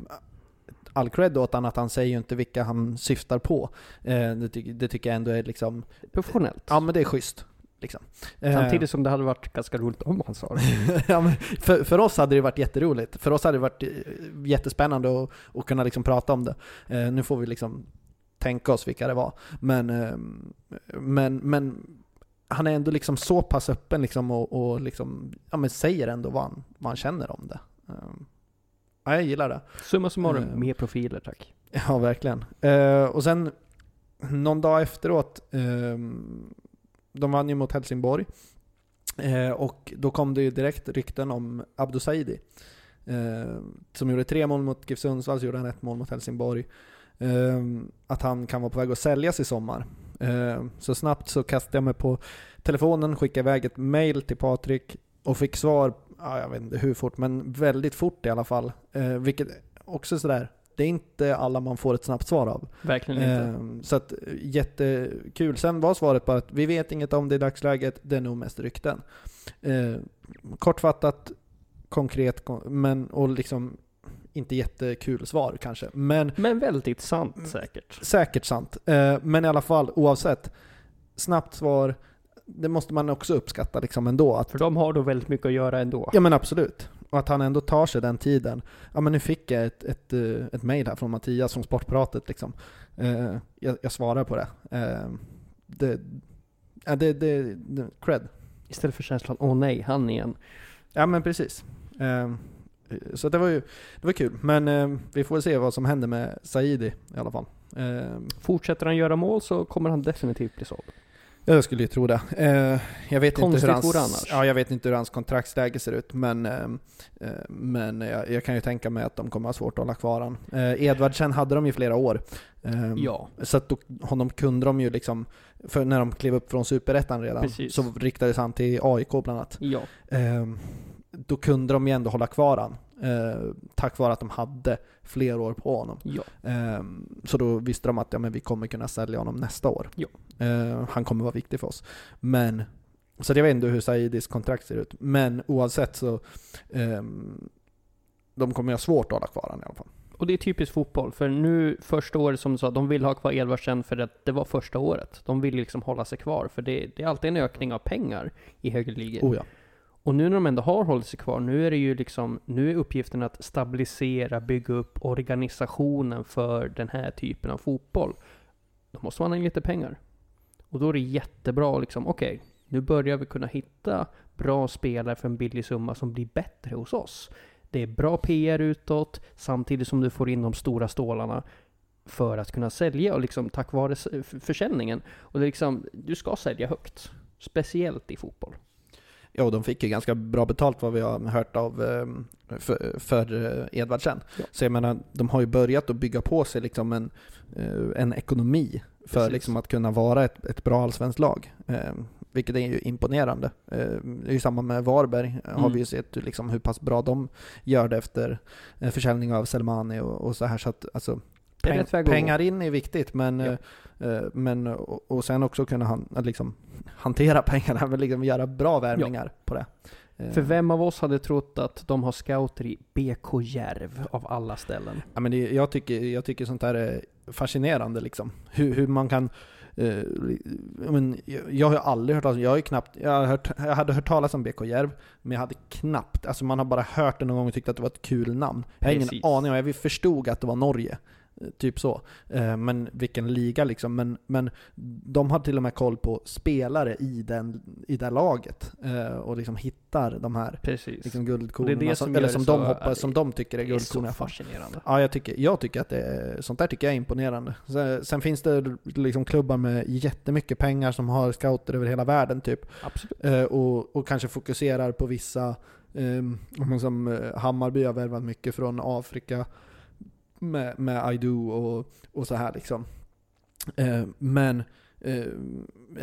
all cred åt honom att han säger ju inte vilka han syftar på. Eh, det, ty det, tycker jag ändå är liksom... Professionellt. Ja men det är schysst. Liksom. Eh, Samtidigt som det hade varit ganska roligt om han sa det. ja, för, för oss hade det varit jätteroligt. För oss hade det varit eh, jättespännande att, att kunna liksom prata om det. Nu får vi liksom tänka oss vilka det var. Men, men, men han är ändå liksom så pass öppen liksom och, och liksom, ja, men säger ändå vad han, vad han känner om det. Ja, jag gillar det. Summa summarum, uh, mer profiler tack. Ja, verkligen. Uh, och sen någon dag efteråt, uh, de vann ju mot Helsingborg. och då kom det ju direkt rykten om Abdo Saidi. som gjorde tre mål mot GIF Sundsvall, så gjorde han ett mål mot Helsingborg. Eh, att han kan vara på väg att säljas i sommar. Eh, så snabbt så kastade jag mig på telefonen, skickade iväg ett mail till Patrik och fick svar, ja, jag vet inte hur fort, men väldigt fort i alla fall. Eh, vilket också sådär, det är inte alla man får ett snabbt svar av. Verkligen inte. Eh, så att jättekul. Sen var svaret bara att vi vet inget om det i dagsläget, det är nog mest rykten. Eh, kortfattat, konkret, men och liksom inte jättekul svar kanske. Men Men väldigt sant Mm. säkert. säkert sant. Eh, men i alla fall, oavsett. Snabbt svar, det måste man också uppskatta liksom ändå. Att, För de har då väldigt mycket att göra ändå. ja men absolut. Och att han ändå tar sig den tiden. Ja men nu fick jag ett, ett, eh, ett mail här från Mattias från Sportpratet liksom. Eh, jag, jag svarar på det. Eh, det, ja, det, det, det, cred. Istället för känslan, åh nej, han igen. Ja men precis. Eh, så det var ju det var kul. Men eh, vi får se vad som händer med Saidi i alla fall. Eh, Fortsätter han göra mål så kommer han definitivt bli såld. Ja, jag skulle ju tro det. Eh, jag vet inte hur hans. Ja, jag vet inte hur hans kontraktsläge ser ut, men, eh, eh, men jag, jag kan ju tänka mig att de kommer ha svårt att hålla kvar. Eh, Edvardsen hade de ju flera år. Ja, Så att då, honom kunde de ju liksom, för när de klev upp från Superettan redan, Precis. så riktades han till AIK bland annat. ja. Då kunde de ju ändå hålla kvar han. Eh, tack vare att de hade fler år på honom. Ja, Ehm, Så då visste de att ja, men vi kommer kunna sälja honom nästa år. Ja. Ehm, Han kommer vara viktig för oss. Men, så jag vet inte hur Saidis kontrakt ser ut. Men oavsett så, ehm, de kommer ha svårt att hålla kvar honom i alla fall. och det är typiskt fotboll. För nu, första året som du sa, de vill ha kvar Edvardsen för att det var första året. De vill liksom hålla sig kvar, för det, det är alltid en ökning av pengar i högre ligor. Oh ja. Och nu när de ändå har hållit sig kvar, nu är det ju liksom, nu är uppgiften att stabilisera, bygga upp organisationen för den här typen av fotboll. Då måste man ha in lite pengar. Och då är det jättebra liksom, okej, nu börjar vi kunna hitta bra spelare för en billig summa som blir bättre hos oss. Det är bra PR utåt, samtidigt som du får in de stora stålarna för att kunna sälja och liksom tack vare försäljningen. Och det är liksom, du ska sälja högt. Speciellt i fotboll. Ja, de fick ju ganska bra betalt vad vi har hört av ehm, för, för eh, Edvardsen. Ja. Så jag menar, de har ju börjat att bygga på sig liksom en, eh, en ekonomi för Precis. liksom att kunna vara ett, ett bra allsvenskt lag. Ehm, Vilket är ju imponerande. Ehm, Det är ju samma med Varberg, har Mm. vi ju sett liksom hur pass bra de gör det efter eh, försäljning av Selmani och, och så här. Så att, alltså, peng- pengar in är viktigt, men, Ja. eh, eh, men och, och sen också kunna han, liksom, hantera pengarna, men liksom göra bra värvningar på det. Eh, För vem av oss hade trott att de har scouter i BK Järv av alla ställen? Ja, men det, jag, tycker, jag tycker sånt här är fascinerande liksom. Hur, hur man kan... Eh, men jag, har aldrig hört talas jag har knappt, jag, har hört, jag hade hört talas om BK Järv, men jag hade knappt, alltså man har bara hört det någon gång och tyckt att det var ett kul namn. Jag har Precis. ingen aning om, jag förstod att det var Norge. Typ så. Eh, Men vilken liga liksom. Men, men de har till och med koll på spelare i, den, i det laget. eh, Och liksom hittar de här Precis. liksom det guldkornen. det som, som eller som de, hoppas, som de tycker är det är så guldkorn fascinerande. Ja, jag tycker, jag tycker att det är, sånt där tycker jag är imponerande. Sen, sen finns det liksom klubbar med jättemycket pengar som har scouter över hela världen typ. Absolut. Eh, och, och kanske fokuserar på vissa, um, som Hammarby har värvat mycket från Afrika med, med Do och, och så här liksom. Eh, men eh,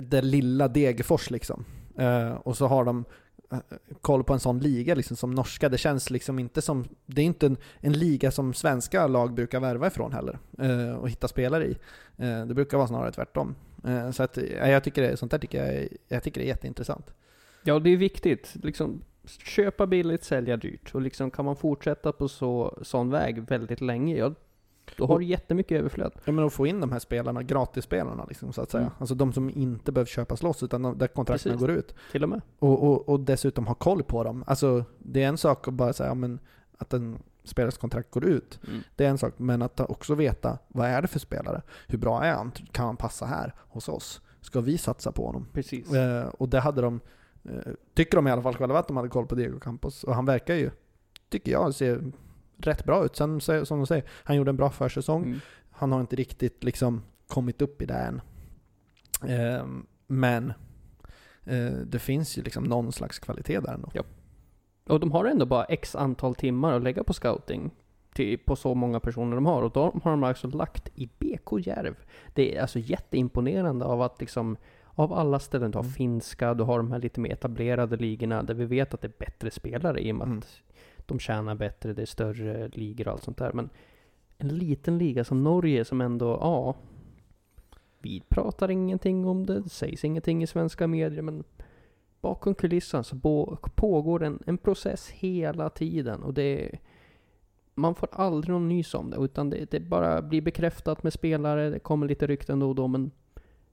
det lilla Degerfors liksom. Eh, och så har de eh, koll på en sån liga liksom som norska. Det känns liksom inte som, det är inte en, en liga som svenska lag brukar värva ifrån heller. Eh, och hitta spelare i. Eh, det brukar vara snarare tvärtom. Eh, så att, eh, jag tycker det, sånt där tycker jag, är- jag tycker det är jätteintressant. Ja, det är viktigt. Liksom, köpa billigt, sälja dyrt. Och liksom, kan man fortsätta på så, sån väg väldigt länge, ja, då har du jättemycket överflöd. Ja, men att få in de här spelarna, gratisspelarna liksom, så att säga. Mm. Alltså de som inte behöver köpas loss utan de, där kontrakten går ut. Till och med. Och, och, och dessutom ha koll på dem. Alltså det är en sak att bara säga ja, men, att en spelares kontrakt går ut. Mm. Det är en sak, men att också veta vad är det för spelare? Hur bra är han? Kan han passa här hos oss? Ska vi satsa på honom? Precis. Eh, och det hade de, tycker de i alla fall själva att de hade koll på Diego Campos. Och han verkar ju, tycker jag, ser rätt bra ut. Sen som de säger, han gjorde en bra försäsong. Mm. Han har inte riktigt liksom kommit upp i det än. Ehm, men eh, det finns ju liksom någon slags kvalitet där ändå. Och de har ändå bara x antal timmar att lägga på scouting. Till, på så många personer de har. Och då har de alltså lagt i BK Järv. Det är alltså jätteimponerande av att liksom av alla ställen, du har Mm. finska, du har de här lite mer etablerade ligorna där vi vet att det är bättre spelare i och med Mm. att de tjänar bättre, det är större ligor och allt sånt där. Men en liten liga som Norge som ändå, ja, vi pratar ingenting om det, det sägs ingenting i svenska medier, men bakom kulissan så pågår en, en process hela tiden och det man får aldrig någon nys om det, utan det, det bara blir bekräftat med spelare, det kommer lite rykten då och då, men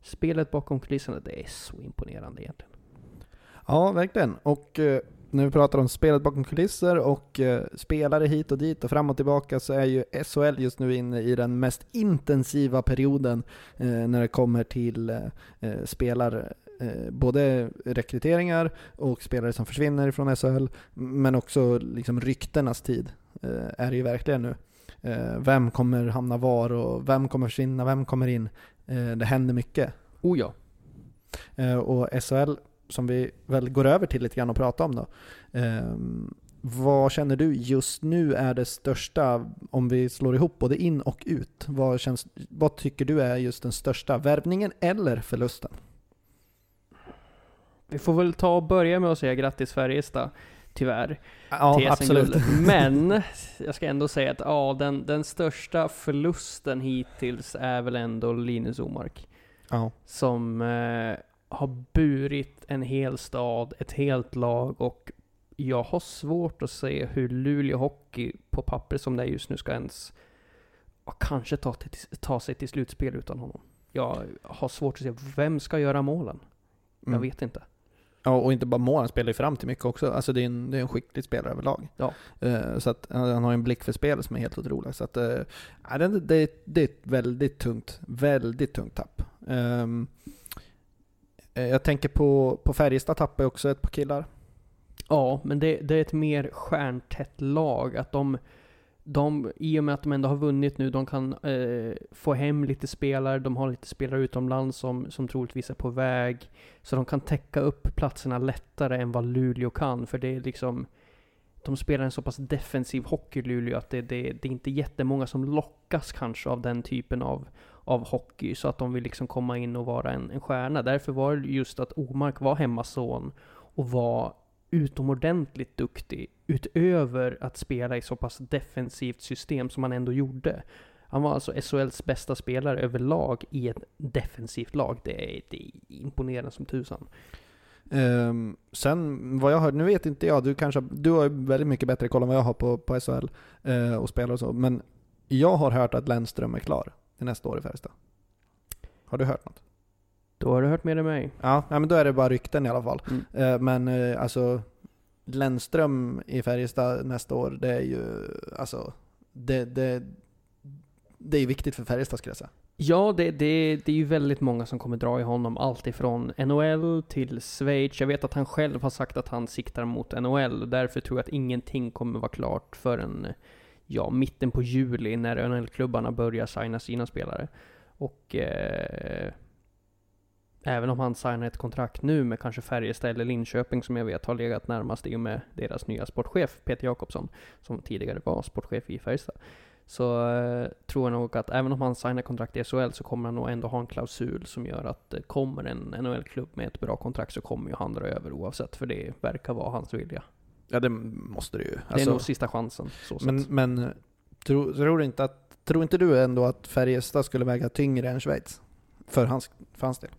spelet bakom kulisserna, det är så imponerande egentligen. Ja, verkligen. Och eh, när vi pratar om spelet bakom kulisser och eh, spelare hit och dit och fram och tillbaka så är ju SHL just nu inne i den mest intensiva perioden eh, när det kommer till eh, eh spelare. Eh, både rekryteringar och spelare som försvinner från SHL, men också liksom ryktenas tid eh, är det ju verkligen nu. Vem kommer hamna var och vem kommer försvinna, vem kommer in? Eh, det händer mycket. Oh ja. Eh, och SHL, som vi väl går över till lite grann och prata om då. Ehm, vad känner du just nu är det största, om vi slår ihop både in och ut? Vad, känns, vad tycker du är just den största värvningen eller förlusten? Vi får väl ta och börja med att säga grattis Färjestad, tyvärr. Ja, absolut. SM-guldet. Men, jag ska ändå säga att ja, den, den största förlusten hittills är väl ändå Linus Omark. Ja. Som eh, har burit en hel stad, ett helt lag och jag har svårt att se hur Luleå Hockey på papper som det är just nu ska ens kanske ta, till, ta sig till slutspel utan honom. Jag har svårt att se, vem ska göra målen? Jag Mm. vet inte. Ja, och inte bara mål, han spelar ju fram till mycket också. Alltså det är en, det är en skicklig spelare överlag. Ja. Eh, så att han han har en blick för spel som är helt otrolig. Så att, ja, det, det, det är ett väldigt tungt, väldigt tungt tapp. Eh, jag tänker på, på Färjestad tappar ju också ett par killar. Ja, men det, det är ett mer stjärntätt lag. Att de, de, i och med att de ändå har vunnit nu, de kan eh, få hem lite spelare. De har lite spelare utomlands som, som troligtvis är på väg. Så de kan täcka upp platserna lättare än vad Luleå kan. För det är liksom, de spelar en så pass defensiv hockey Luleå att det, det, det är inte jättemånga som lockas kanske av den typen av, av hockey. Så att de vill liksom komma in och vara en, en stjärna. Därför var det just att Omark var hemmason och var utomordentligt duktig utöver att spela i så pass defensivt system som han ändå gjorde. Han var alltså SHLs bästa spelare överlag i ett defensivt lag. Det är, det är imponerande som tusan. Um, sen vad jag hört, nu vet inte jag, du kanske, du har ju väldigt mycket bättre koll än vad jag har på, på SHL uh, eh, och spelar och så, men jag har hört att Lennström är klar till nästa år i Färjestad. Har du hört något? Då har du hört mer än mig. Ja, nej, men då är det bara rykten i alla fall. Mm. Eh, men eh, alltså, Lennström i Färjestad nästa år, det är ju, alltså, det, det, det är viktigt för Färjestad skulle jag säga. Ja, det, det, det är ju väldigt många som kommer dra i honom. Allt ifrån NHL till Schweiz. Jag vet att han själv har sagt att han siktar mot NHL. Därför tror jag att ingenting kommer vara klart förrän ja, mitten på juli när NHL-klubbarna börjar signa sina spelare. Och eh, även om han signar ett kontrakt nu med kanske Färjestad eller Linköping som jag vet har legat närmast i och med deras nya sportchef Peter Jakobsson, som tidigare var sportchef i Färjestad. Så eh, tror jag nog att även om han signar kontrakt i SHL så kommer han nog ändå ha en klausul som gör att eh, kommer en NHL-klubb med ett bra kontrakt så kommer ju han dra över oavsett, för det verkar vara hans vilja. Ja, det måste det ju. det är nog sista chansen, så men men tror, tror, inte att, tror inte du ändå att Färjestad skulle väga tyngre än Schweiz? För hans, för hans del?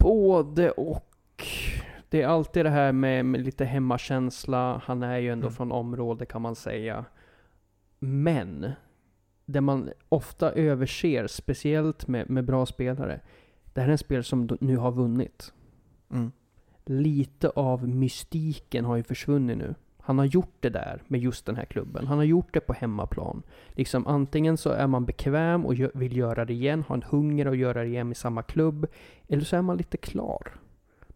Både och. Det är alltid det här med, med lite hemmakänsla. Han är ju ändå Mm. från området kan man säga. Men, det man ofta överser, speciellt med, med bra spelare. Det här är en spelare som nu har vunnit. Mm. Lite av mystiken har ju försvunnit nu. Han har gjort det där med just den här klubben. Han har gjort det på hemmaplan. Liksom antingen så är man bekväm och vill göra det igen, har en hunger att göra det igen i samma klubb. Eller så är man lite klar.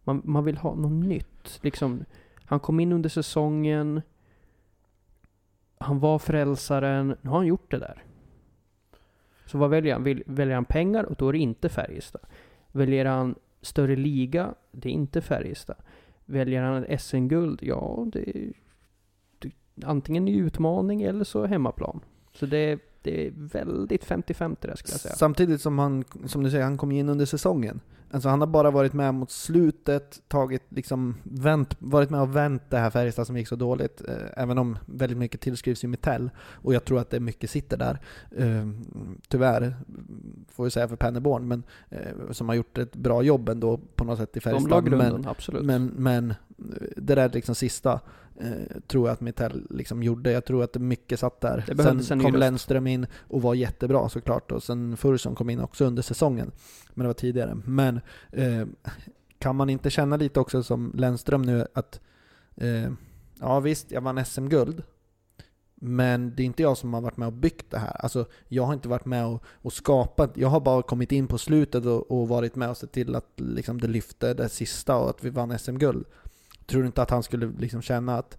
Man, man vill ha något nytt. Liksom, han kom in under säsongen. Han var frälsaren. Nu har han gjort det där. Så vad väljer han? Vill, väljer han pengar? Och då är det inte Färjestad. Väljer han större liga? Det är inte Färjestad. Väljer han ett SM-guld? Ja, det, det antingen i utmaning eller så hemmaplan. Så det, det är väldigt 50-50 där skulle jag säga. Samtidigt som han, som du säger, han kom in under säsongen. Alltså han har bara varit med mot slutet, tagit liksom, vänt, varit med och vänt det här Färjestad som gick så dåligt. Eh, även om väldigt mycket tillskrivs i Mitell. Och jag tror att det mycket sitter där. Eh, tyvärr, får vi säga för Penneborn, men eh, som har gjort ett bra jobb ändå på något sätt i Färjestad. De la grunden, men, absolut. Men, men det där liksom sista eh, tror jag att Mitell liksom gjorde. Jag tror att det mycket satt där. sen kom Lennström in och var jättebra såklart. Och sen Fursson kom in också under säsongen. Men det var tidigare. Men eh, kan man inte känna lite också som Lennström nu att eh, ja visst, jag vann SM-guld. Men det är inte jag som har varit med och byggt det här. Alltså, jag har inte varit med och, och skapat. Jag har bara kommit in på slutet och, och varit med och sett till att liksom, det lyfte det sista och att vi vann SM-guld. Tror du inte att han skulle liksom känna att,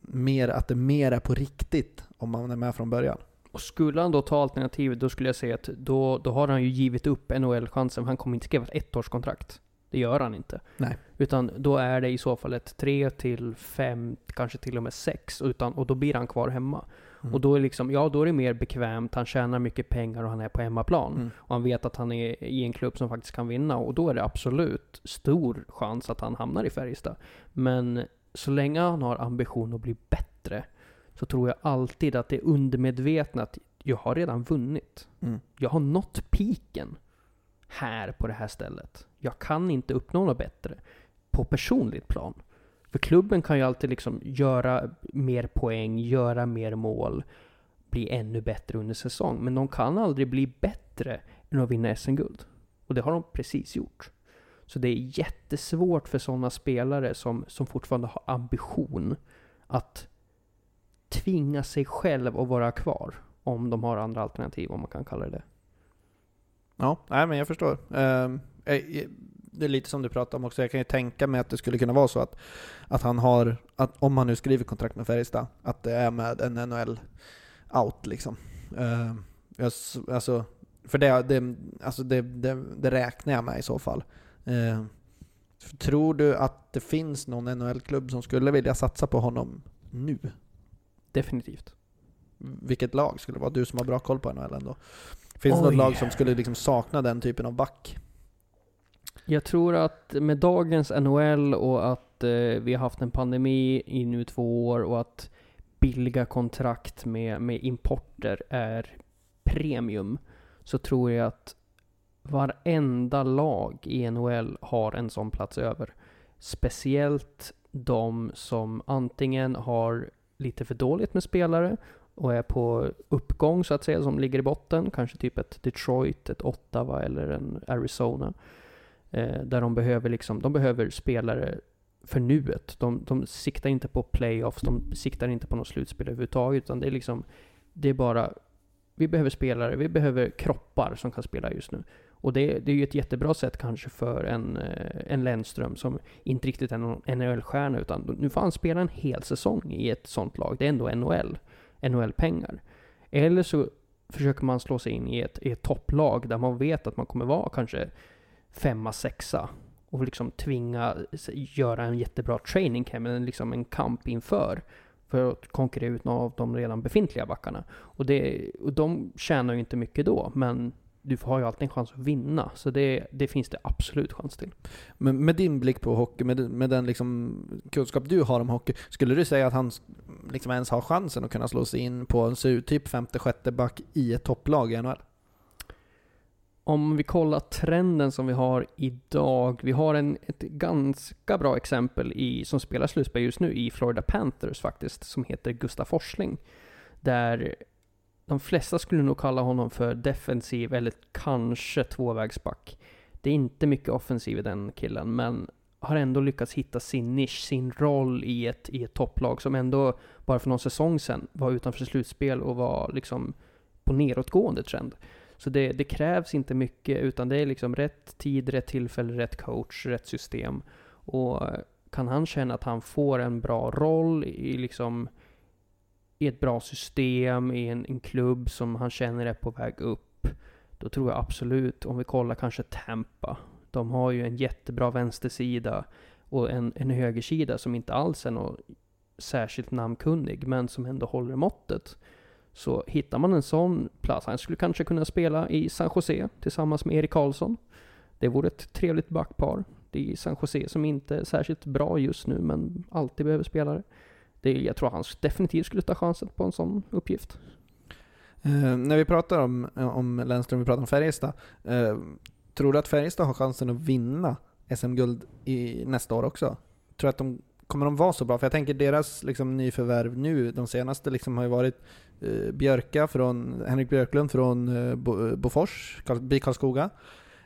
mer, att det mer är på riktigt om man är med från början? Och skulle han då ta alternativet, då skulle jag säga att då, då har han ju givit upp NHL-chansen. Han kommer inte skriva ett ettårskontrakt. Det gör han inte. Nej. Utan då är det i så fall ett tre till fem, kanske till och med sex. Utan, och då blir han kvar hemma. Mm. Och då är, liksom, ja, då är det mer bekvämt, han tjänar mycket pengar och han är på hemmaplan. Mm. Och han vet att han är i en klubb som faktiskt kan vinna. Och då är det absolut stor chans att han hamnar i Färjestad. Men så länge han har ambition att bli bättre, så tror jag alltid att det är undermedvetna att jag har redan vunnit. Mm. Jag har nått piken här på det här stället. Jag kan inte uppnå något bättre på personligt plan. För klubben kan ju alltid liksom göra mer poäng, göra mer mål, bli ännu bättre under säsong. Men de kan aldrig bli bättre än att vinna SM-guld. Och det har de precis gjort. Så det är jättesvårt för sådana spelare som, som fortfarande har ambition att tvinga sig själv att vara kvar. Om de har andra alternativ, om man kan kalla det det. Ja, nej men jag förstår. Uh, det är lite som du pratade om också, jag kan ju tänka mig att det skulle kunna vara så att, att han har, att om han nu skriver kontrakt med Färjestad, att det är med en NHL-out liksom. Uh, alltså, för det, det, alltså det, det, det, räknar jag med i så fall. Uh, tror du att det finns någon NHL-klubb som skulle vilja satsa på honom nu? Definitivt. Vilket lag skulle det vara? Du som har bra koll på NHL ändå. Finns det något lag som skulle liksom sakna den typen av back? Jag tror att med dagens NHL och att eh, vi har haft en pandemi i nu två år och att billiga kontrakt med, med importer är premium, så tror jag att varenda lag i NHL har en sån plats över. Speciellt de som antingen har lite för dåligt med spelare och är på uppgång så att säga, som ligger i botten. Kanske typ ett Detroit, ett Ottawa eller en Arizona. Eh, där de behöver, liksom, de behöver spelare för nuet. De, de siktar inte på playoffs, de siktar inte på något slutspel överhuvudtaget, utan det är liksom, det är bara, vi behöver spelare, vi behöver kroppar som kan spela just nu. Och det, det är ju ett jättebra sätt kanske för en, eh, en Lennström som inte riktigt är någon NHL-stjärna, utan nu får han spela en hel säsong i ett sånt lag. Det är ändå NHL, NHL-pengar. Eller så försöker man slå sig in i ett, i ett topplag där man vet att man kommer vara kanske femma, sexa och liksom tvinga göra en jättebra training camp, eller liksom en kamp inför för att konkurrera ut några av de redan befintliga backarna. Och, det, och de tjänar ju inte mycket då, men du har ju alltid en chans att vinna. Så det, det finns det absolut chans till. Men med din blick på hockey, med, med den liksom kunskap du har om hockey, skulle du säga att han liksom ens har chansen att kunna slå sig in på en typ femte, sjätte back i ett topplag i NHL? Om vi kollar trenden som vi har idag. Vi har en, ett ganska bra exempel i, som spelar slutspel just nu i Florida Panthers faktiskt, som heter Gustaf Forsling. Där de flesta skulle nog kalla honom för defensiv eller kanske tvåvägsback. Det är inte mycket offensiv i den killen, men har ändå lyckats hitta sin nisch, sin roll i ett, i ett topplag som ändå bara för någon säsong sedan var utanför slutspel och var liksom på nedåtgående trend. Så det, det, krävs inte mycket, utan det är liksom rätt tid, rätt tillfälle, rätt coach, rätt system. Och eh, kan han känna att han får en bra roll i liksom i ett bra system, i en, en klubb som han känner är på väg upp, då tror jag absolut, om vi kollar kanske Tampa, de har ju en jättebra vänstersida och en, en högersida som inte alls är någon särskilt namnkunnig, men som ändå håller måttet. Så hittar man en sån plats, han skulle kanske kunna spela i San Jose tillsammans med Erik Karlsson. Det vore ett trevligt backpar. Det är San Jose som inte är särskilt bra just nu, men alltid behöver spelare. Det, jag tror han definitivt skulle ta chansen på en sån uppgift. Eh, när vi pratar om, eh, om Lennström, vi pratar om Färjestad. Eh, tror du att Färjestad har chansen att vinna SM-guld nästa år också? Tror du att de kommer de vara så bra? För jag tänker deras liksom, nyförvärv nu, de senaste liksom, har ju varit eh, Björka från, Henrik Björklund från eh, Bo, eh, Bofors, BIK Karlskoga.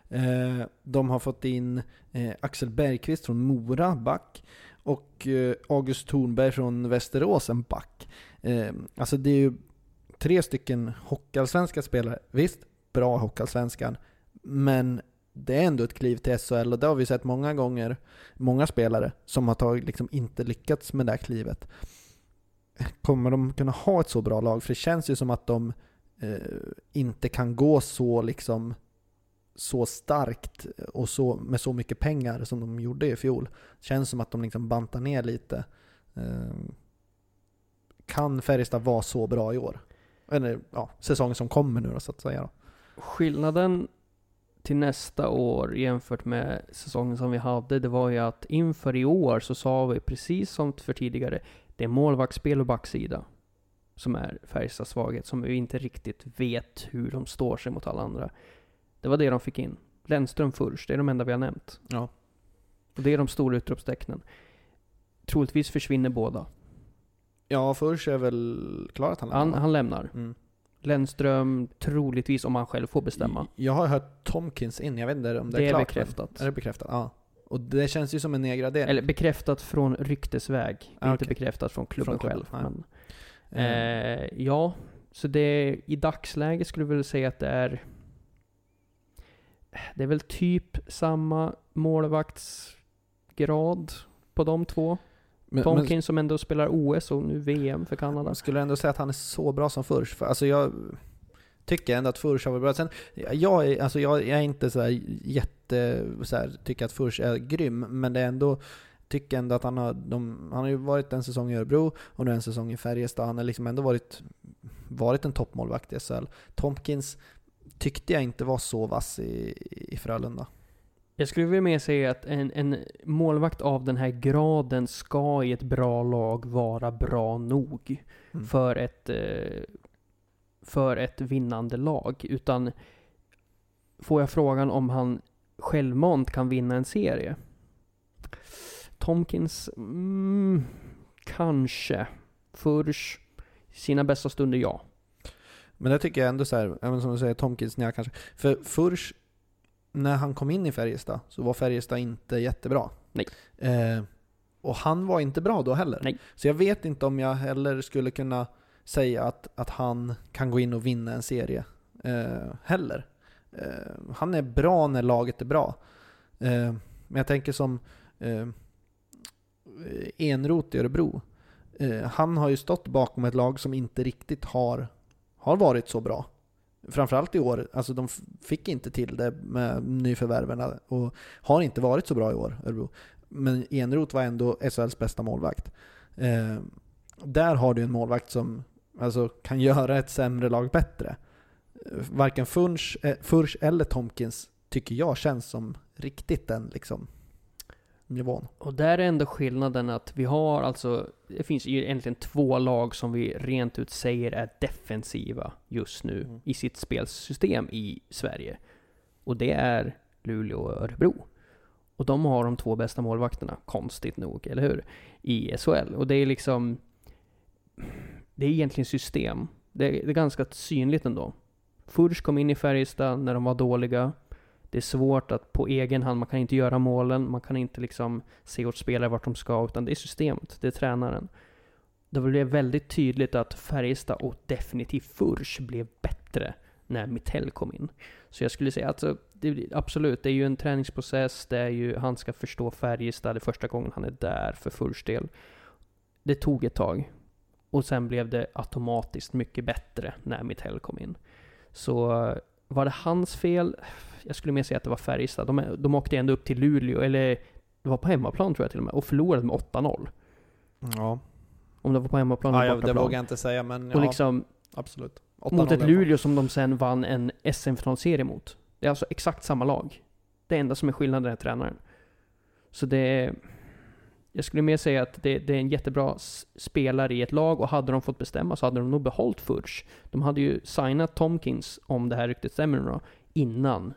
Eh, de har fått in eh, Axel Bergqvist från Mora, back. Och eh, August Thornberg från Västerås, en back. Eh, alltså det är ju tre stycken hockeyallsvenska spelare. Visst, bra hockeyallsvenskan. Men det är ändå ett kliv till SHL och det har vi sett många gånger. Många spelare som har tagit, liksom inte lyckats med det här klivet. Kommer de kunna ha ett så bra lag? För det känns ju som att de eh, inte kan gå så liksom så starkt och så, med så mycket pengar som de gjorde i fjol. Känns som att de liksom bantar ner lite. Eh, kan Färjestad vara så bra i år? Eller ja, säsongen som kommer nu då så att säga. Då. Skillnaden till nästa år jämfört med säsongen som vi hade, det var ju att inför i år så sa vi precis som för tidigare, det är målvaktsspel och backsida som är Färjestads svaghet, som vi inte riktigt vet hur de står sig mot alla andra. Det var det de fick in. Lennström först, det är de enda vi har nämnt. Ja. Och det är de stora utropstecknen. Troligtvis försvinner båda. Ja, först är väl klart att han Han, lämnar. han lämnar. Mm. Lennström, troligtvis om han själv får bestämma. Jag har hört Tomkins in, jag vet inte om det är, Det är klart. bekräftat. men- Är det bekräftat? Ja. Och det känns ju som en nedgradering. Eller bekräftat från ryktesväg. Är Ah, inte okej. bekräftat från klubben Från klubben, själv. Men, eh, ja, så det i dagsläget skulle jag väl säga att det är det är väl typ samma målvaktsgrad på de två. Men, Tomkins som ändå spelar OS och nu VM för Kanada. men skulle ändå säga att han är så bra som Furs. För, alltså jag tycker ändå att Furs har varit bra. Sen, jag, är, alltså jag, jag är inte så här jätte, så här, tycker att Furs är grym, men det är ändå tycker ändå att han har, de, han har ju varit en säsong i Örebro och nu en säsong i Färjestad. Han har liksom ändå varit, varit en toppmålvakt i SHL. Tomkins tyckte jag inte var så vass i, i Frölunda. Jag skulle vilja mer säga att en, en målvakt av den här graden ska i ett bra lag vara bra nog Mm. för ett, eh, för ett vinnande lag. Utan får jag frågan om han självmant kan vinna en serie? Tomkins, mm, kanske. Furs, sina bästa stunder, ja. Men det tycker jag ändå så här, även som du säger, Tomkins, ja, kanske. För Furs, när han kom in i Färjestad, så var Färjestad inte jättebra. Nej. Eh, och han var inte bra då heller. Nej. Så jag vet inte om jag heller skulle kunna säga att, att han kan gå in och vinna en serie eh, heller. Eh, han är bra när laget är bra. Eh, men jag tänker som eh, Enrot i Örebro. Eh, han har ju stått bakom ett lag som inte riktigt har, har varit så bra. Framförallt i år. Alltså de fick inte till det med nyförvärven och har inte varit så bra i år, Örebro. Men Enrot var ändå SHLs bästa målvakt. Eh, där har du en målvakt som alltså, kan göra ett sämre lag bättre. Varken Furch, eh, Furch eller Tomkins tycker jag känns som riktigt den liksom, nivån. Och där är ändå skillnaden att vi har alltså, det finns ju egentligen två lag som vi rent ut säger är defensiva just nu Mm. i sitt spelsystem i Sverige. Och det är Luleå och Örebro. Och de har de två bästa målvakterna, konstigt nog, eller hur? I SHL. Och det är liksom... Det är egentligen system. Det är, det är ganska synligt ändå. Furch kom in i Färjestad när de var dåliga. Det är svårt att på egen hand, man kan inte göra målen, man kan inte liksom se åt spelare vart de ska, utan det är systemet, det är tränaren. Det blev väldigt tydligt att Färjestad och definitivt Furch blev bättre när Mittell kom in. Så jag skulle säga att alltså, absolut, det är ju en träningsprocess, det är ju, han ska förstå Färjestad, det är första gången han är där för Furchs del. Det tog ett tag. Och sen blev det automatiskt mycket bättre när Mittell kom in. Så var det hans fel? Jag skulle mer säga att det var Färjestad. De, de åkte ändå upp till Luleå, eller det var på hemmaplan tror jag till och med, och förlorade med 8-0. Ja, Om det var på hemmaplan ja eller det bortaplan. vågar jag inte säga men Och ja, liksom, absolut. mot 8-0 i alla ett. Luleå som de sen vann en SM-finalserie mot. Det är alltså exakt samma lag. Det enda som är skillnaden är tränaren. Så det är... Jag skulle mer säga att det, det är en jättebra spelare i ett lag och hade de fått bestämma så hade de nog behållit Fudge. De hade ju signat Tomkins, om det här ryktet stämmer nu då, innan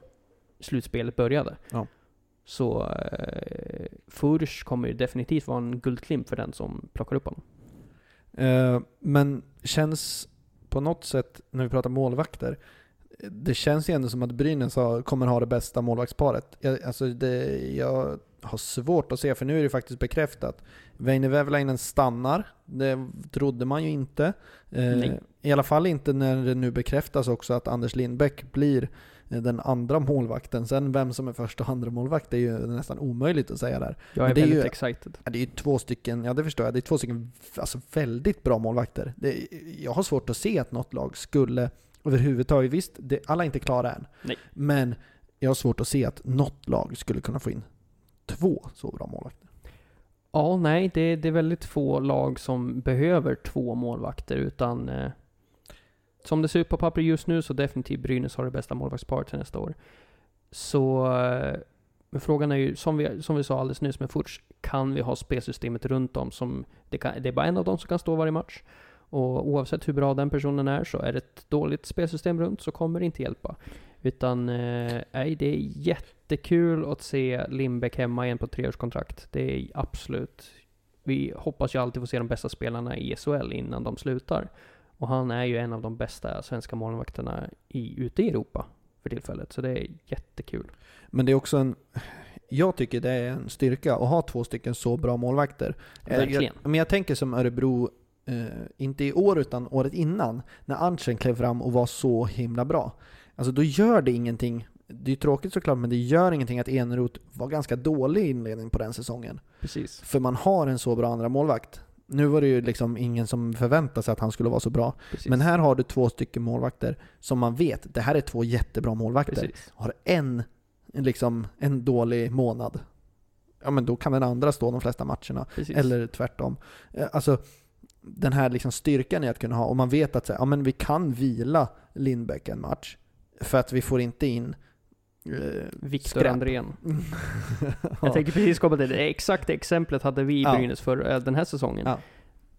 slutspelet började. Ja. Så eh, Fudge kommer ju definitivt vara en guldklimp för den som plockar upp honom. Eh, men känns på något sätt, när vi pratar målvakter, det känns ju ändå som att Brynäs har, kommer ha det bästa målvaktsparet. Jag, alltså det, jag har svårt att se, för nu är det faktiskt bekräftat. Väinö Väveläinen stannar, det trodde man ju inte. Eh. I alla fall inte när det nu bekräftas också att Anders Lindbäck blir den andra målvakten. Sen vem som är första och andra målvakt är ju nästan omöjligt att säga där. Jag är Men det är väldigt ju- excited. Det är ju två stycken, ja det förstår jag, det är två stycken alltså, väldigt bra målvakter. Det, jag har svårt att se att något lag skulle överhuvudtaget, visst, det, alla är inte klara än. Nej. Men jag har svårt att se att något lag skulle kunna få in två så bra målvakter. Ja, nej, det, det är väldigt få lag som behöver två målvakter, utan eh, som det ser ut på papper just nu så definitivt Brynäs har det bästa målvaktsparet till nästa år. Så, eh, men frågan är ju, som vi, som vi sa alldeles nyss med Furch, kan vi ha spelsystemet runt om som, det, kan, det är bara en av dem som kan stå varje match. Och oavsett hur bra den personen är så är det ett dåligt spelsystem runt så kommer det inte hjälpa. Utan, eh, nej, det är jättekul att se Lindbäck hemma igen på treårskontrakt. Det är absolut. Vi hoppas ju alltid få se de bästa spelarna i SHL innan de slutar. Och han är ju en av de bästa svenska målvakterna i, ute i Europa för tillfället. Så det är jättekul. Men det är också en, jag tycker det är en styrka att ha två stycken så bra målvakter. Eh, Verkligen. Jag, men jag tänker som Örebro, eh, inte i år utan året innan, när Arntzen klev fram och var så himla bra. Alltså då gör det ingenting. Det är tråkigt såklart, men det gör ingenting att Eneroth var ganska dålig i inledningen på den säsongen. Precis. För man har en så bra andra målvakt. Nu var det ju liksom ingen som förväntade sig att han skulle vara så bra. Precis. Men här har du två stycken målvakter som man vet, det här är två jättebra målvakter. Precis. Har en, liksom, en dålig månad, ja men då kan den andra stå de flesta matcherna. Precis. Eller tvärtom. Eh, Alltså, den här liksom styrkan i att kunna ha, och man vet att så här, ja, men vi kan vila Lindbäck en match, för att vi får inte in Viktor skräp. Andrén. ja. Jag tänkte precis komma till det. Exakt det exemplet hade vi i Ja. Brynäs för eh, den här säsongen. Ja.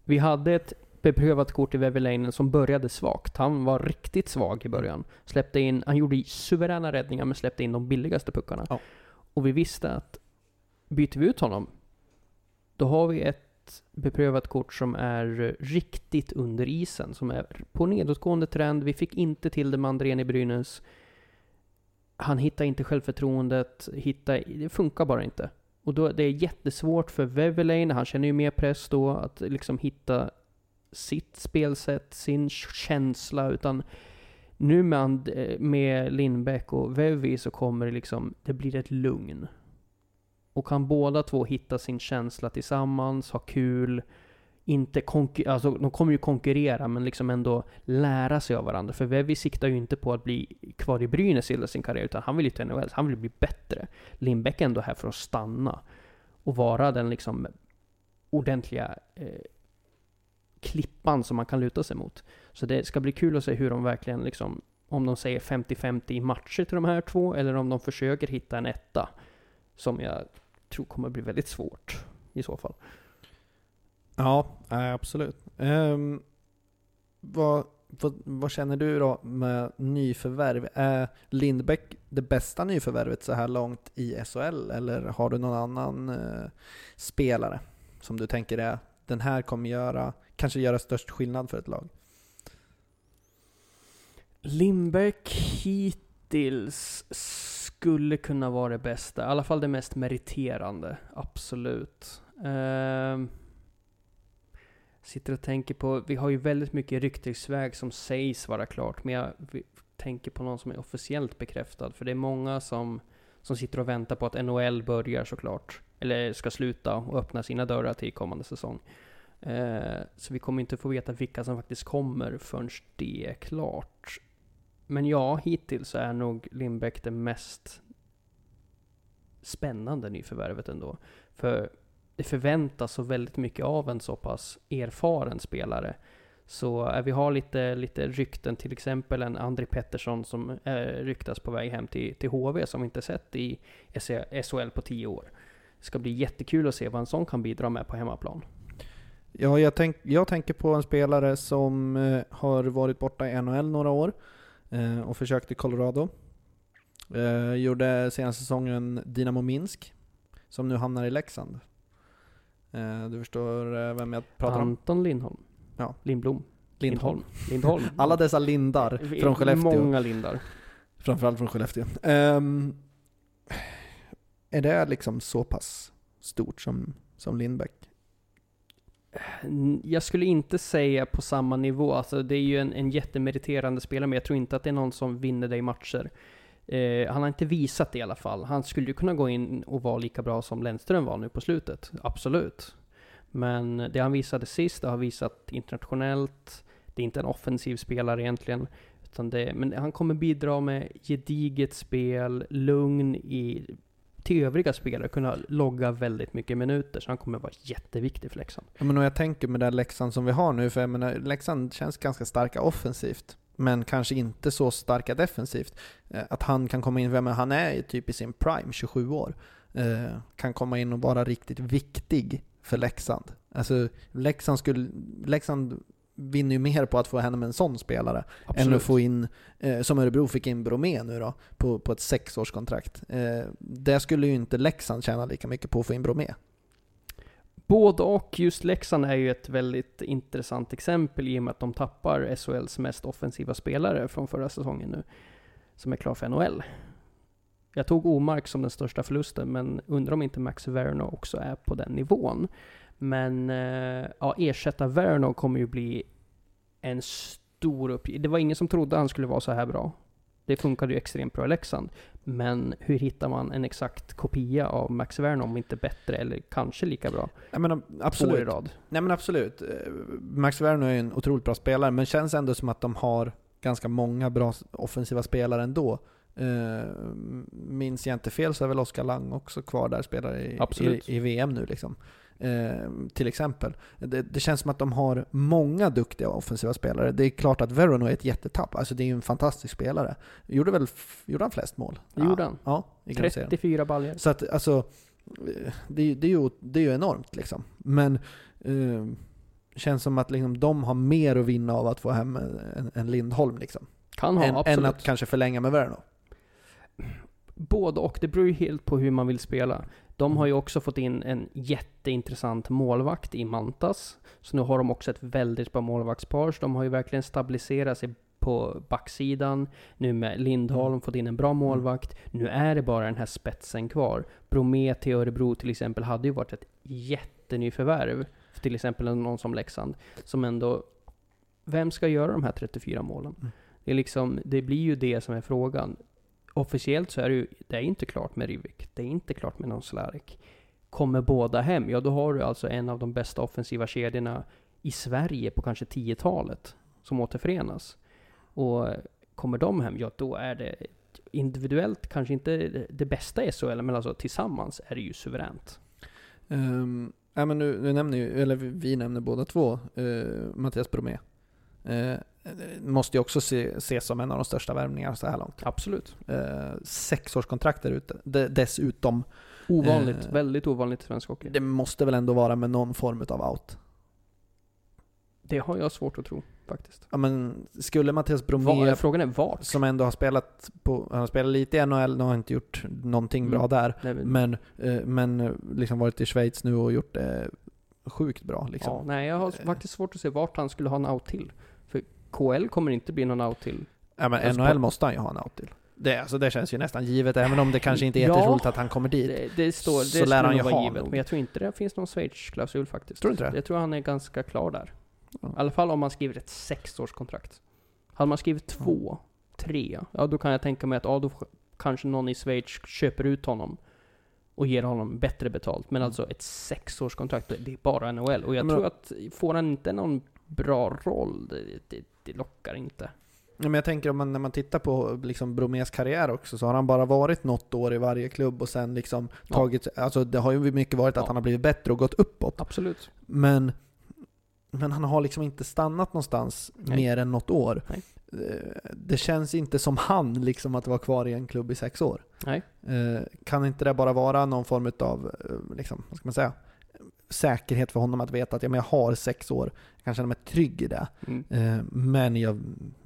Vi hade ett beprövat kort i Väverläinen som började svagt. Han var riktigt svag i början. Släppte in, han gjorde suveräna räddningar men släppte in de billigaste puckarna. Ja. Och vi visste att byter vi ut honom, då har vi ett beprövat kort som är eh, riktigt under isen, som är på nedåtgående trend. Vi fick inte till det med Andrén i Brynäs. Han hittar inte självförtroendet, hittar, det funkar bara inte. Och då, det är jättesvårt för Väverlane, han känner ju mer press då, att liksom hitta sitt spelsätt, sin känsla, utan nu med, eh, med Lindbäck och Vevi så kommer det liksom, det blir ett lugn. Och kan båda två hitta sin känsla tillsammans, ha kul, inte konkur- alltså de kommer ju konkurrera men liksom ändå lära sig av varandra. För Vevi siktar ju inte på att bli kvar i Brynäs hela sin karriär utan han vill ju till NHL, han vill bli bättre. Lindbäck är ändå här för att stanna och vara den liksom ordentliga eh, klippan som man kan luta sig mot. Så det ska bli kul att se hur de verkligen liksom, om de säger 50-50 i matcher till de här två, eller om de försöker hitta en etta. Som jag tror kommer bli väldigt svårt i så fall. Ja, absolut. Um, vad, vad, vad känner du då med nyförvärv? Är Lindbäck det bästa nyförvärvet så här långt i SHL? Eller har du någon annan uh, spelare som du tänker är den här kommer göra, kanske göra störst skillnad för ett lag? Lindbäck hittills skulle kunna vara det bästa. I alla fall det mest meriterande. Absolut. Uh, sitter och tänker på, vi har ju väldigt mycket ryktesväg som sägs vara klart, men jag tänker på någon som är officiellt bekräftad. För det är många som, som sitter och väntar på att NHL börjar såklart. Eller ska sluta och öppna sina dörrar till kommande säsong. Eh, så vi kommer inte få veta vilka som faktiskt kommer förrän det är klart. Men ja, hittills så är nog Lindbäck det mest spännande nyförvärvet ändå. För det förväntas så väldigt mycket av en så pass erfaren spelare. Så eh, vi har lite, lite rykten, till exempel en André Pettersson som eh, ryktas på väg hem till, till HV som vi inte sett i SHL på tio år. Det ska bli jättekul att se vad en sån kan bidra med på hemmaplan. Ja, jag, tänk, jag tänker på en spelare som eh, har varit borta i NHL några år eh, och försökt i Colorado. Eh, gjorde senaste säsongen Dynamo Minsk, som nu hamnar i Leksand. Eh, du förstår eh, vem jag pratar om? Anton Lindholm. Ja. Lindblom. Lindholm. Lindholm. Alla dessa lindar från Skellefteå. Många lindar. Framförallt från Skellefteå. Um, är det liksom så pass stort som, som Lindbäck? Jag skulle inte säga på samma nivå. Alltså det är ju en, en jättemeriterande spelare, men jag tror inte att det är någon som vinner dig matcher. Eh, han har inte visat det i alla fall. Han skulle ju kunna gå in och vara lika bra som Lennström var nu på slutet. Absolut. Men det han visade sist, det har visat internationellt. Det är inte en offensiv spelare egentligen. Utan det, men han kommer bidra med gediget spel, lugn i till övriga spelare kunna logga väldigt mycket minuter, så han kommer vara jätteviktig för Leksand. Ja, men jag tänker med den Leksand som vi har nu, för jag menar, Leksand känns ganska starka offensivt, men kanske inte så starka defensivt. Eh, att han kan komma in, men han är typ i sin prime, 27 år, eh, kan komma in och vara riktigt viktig för Leksand. Alltså, Leksand, skulle, Leksand vinner ju mer på att få hem en sån spelare Absolut. än att få in, eh, som Örebro fick in Bromé nu då, på, på ett sexårskontrakt. Eh, det skulle ju inte Leksand tjäna lika mycket på att få in Bromé. Både och. Just Leksand är ju ett väldigt intressant exempel i och med att de tappar SHLs mest offensiva spelare från förra säsongen nu, som är klar för NHL. Jag tog Omark som den största förlusten, men undrar om inte Max Verno också är på den nivån. Men eh, ja, ersätta Verno kommer ju bli en stor uppgift. Det var ingen som trodde han skulle vara så här bra. Det funkade ju extremt bra i Leksand. Men hur hittar man en exakt kopia av Max Verno om inte bättre eller kanske lika bra? Ja, men absolut. i rad. Nej men absolut. Eh, Max Verno är en otroligt bra spelare, men känns ändå som att de har ganska många bra offensiva spelare ändå. Uh, minns jag inte fel så är väl Oskar Lang också kvar där, spelar i, i, i VM nu liksom. Eh, till exempel. Det, det, känns som att de har många duktiga offensiva spelare. Det är klart att Verono är ett jättetapp. Alltså det är ju en fantastisk spelare. Gjorde väl gjorde han flest mål? Det gjorde han. Ja, i 34 baljor. Så att alltså, det, det, är ju, det är ju enormt liksom. Men eh, känns som att liksom, de har mer att vinna av att få hem en, en Lindholm liksom. Kan ha, än, absolut. Än att kanske förlänga med Verono. Både och. Det beror ju helt på hur man vill spela. De har ju också fått in en jätteintressant målvakt i Mantas. Så nu har de också ett väldigt bra målvaktspar. Så de har ju verkligen stabiliserat sig på backsidan. Nu med Lindholm mm. fått in en bra mm. målvakt. Nu är det bara den här spetsen kvar. Bromé till Örebro till exempel hade ju varit ett jättenyförvärv. Till exempel någon som Leksand. Som ändå... Vem ska göra de här 34 målen? Mm. Det, är liksom, det blir ju det som är frågan officiellt så är det ju, det är inte klart med Rivik. Det är inte klart med någon Slarek. Kommer båda hem, ja då har du alltså en av de bästa offensiva kedjorna i Sverige på kanske 10-talet som återförenas. Och eh, kommer de hem, ja då är det individuellt kanske inte det bästa i SHL, men alltså tillsammans är det ju suveränt. Um, ja, men nu, nu nämner ju, eller vi nämner båda två, uh, Mattias Bromé. Uh, måste ju också ses se som en av de största värvningarna så här långt. Absolut. Eh, sexårskontrakt där ute, dessutom. Ovanligt, eh, väldigt ovanligt i svensk hockey. Det måste väl ändå vara med någon form av out? Det har jag svårt att tro faktiskt. Ja men skulle Mattias Bromé, frågan är vart? som ändå har spelat, på, han har spelat lite i NHL, nu har inte gjort någonting mm. bra där, nej, men, eh, men liksom varit i Schweiz nu och gjort det sjukt bra liksom. Ja, nej jag har eh. faktiskt svårt att se vart han skulle ha en out till. KL kommer inte bli någon out till. Ja men alltså, NHL måste han ju ha en out till. Det, alltså, det känns ju nästan givet, även om det kanske inte är jätteroligt att han kommer dit. Det, det står, det så lär han ju ha givet, nog. men jag tror inte det finns någon Schweiz-klausul faktiskt. Tror du inte det? Jag tror han är ganska klar där. Ja. I alla fall om man skriver ett sexårskontrakt. Hade man skrivit två, tre, ja då kan jag tänka mig att ja, då kanske någon i Schweiz köper ut honom och ger honom bättre betalt. Men mm. alltså ett sexårskontrakt, det är bara NHL. Och jag men, tror att får han inte någon bra roll, det, det, det lockar inte. Ja, men jag tänker om man, när man tittar på liksom Bromés karriär också, så har han bara varit något år i varje klubb och sen liksom Ja. tagit, alltså det har ju mycket varit att Ja. han har blivit bättre och gått uppåt. Absolut. Men, men han har liksom inte stannat någonstans Nej. mer än något år. Nej. Eh, Det känns inte som han liksom att vara kvar i en klubb i sex år. Nej. Eh, Kan inte det bara vara någon form av, liksom, vad ska man säga, säkerhet för honom att veta att ja, men jag har sex år, jag kan känna mig trygg i det. Mm. Eh, Men jag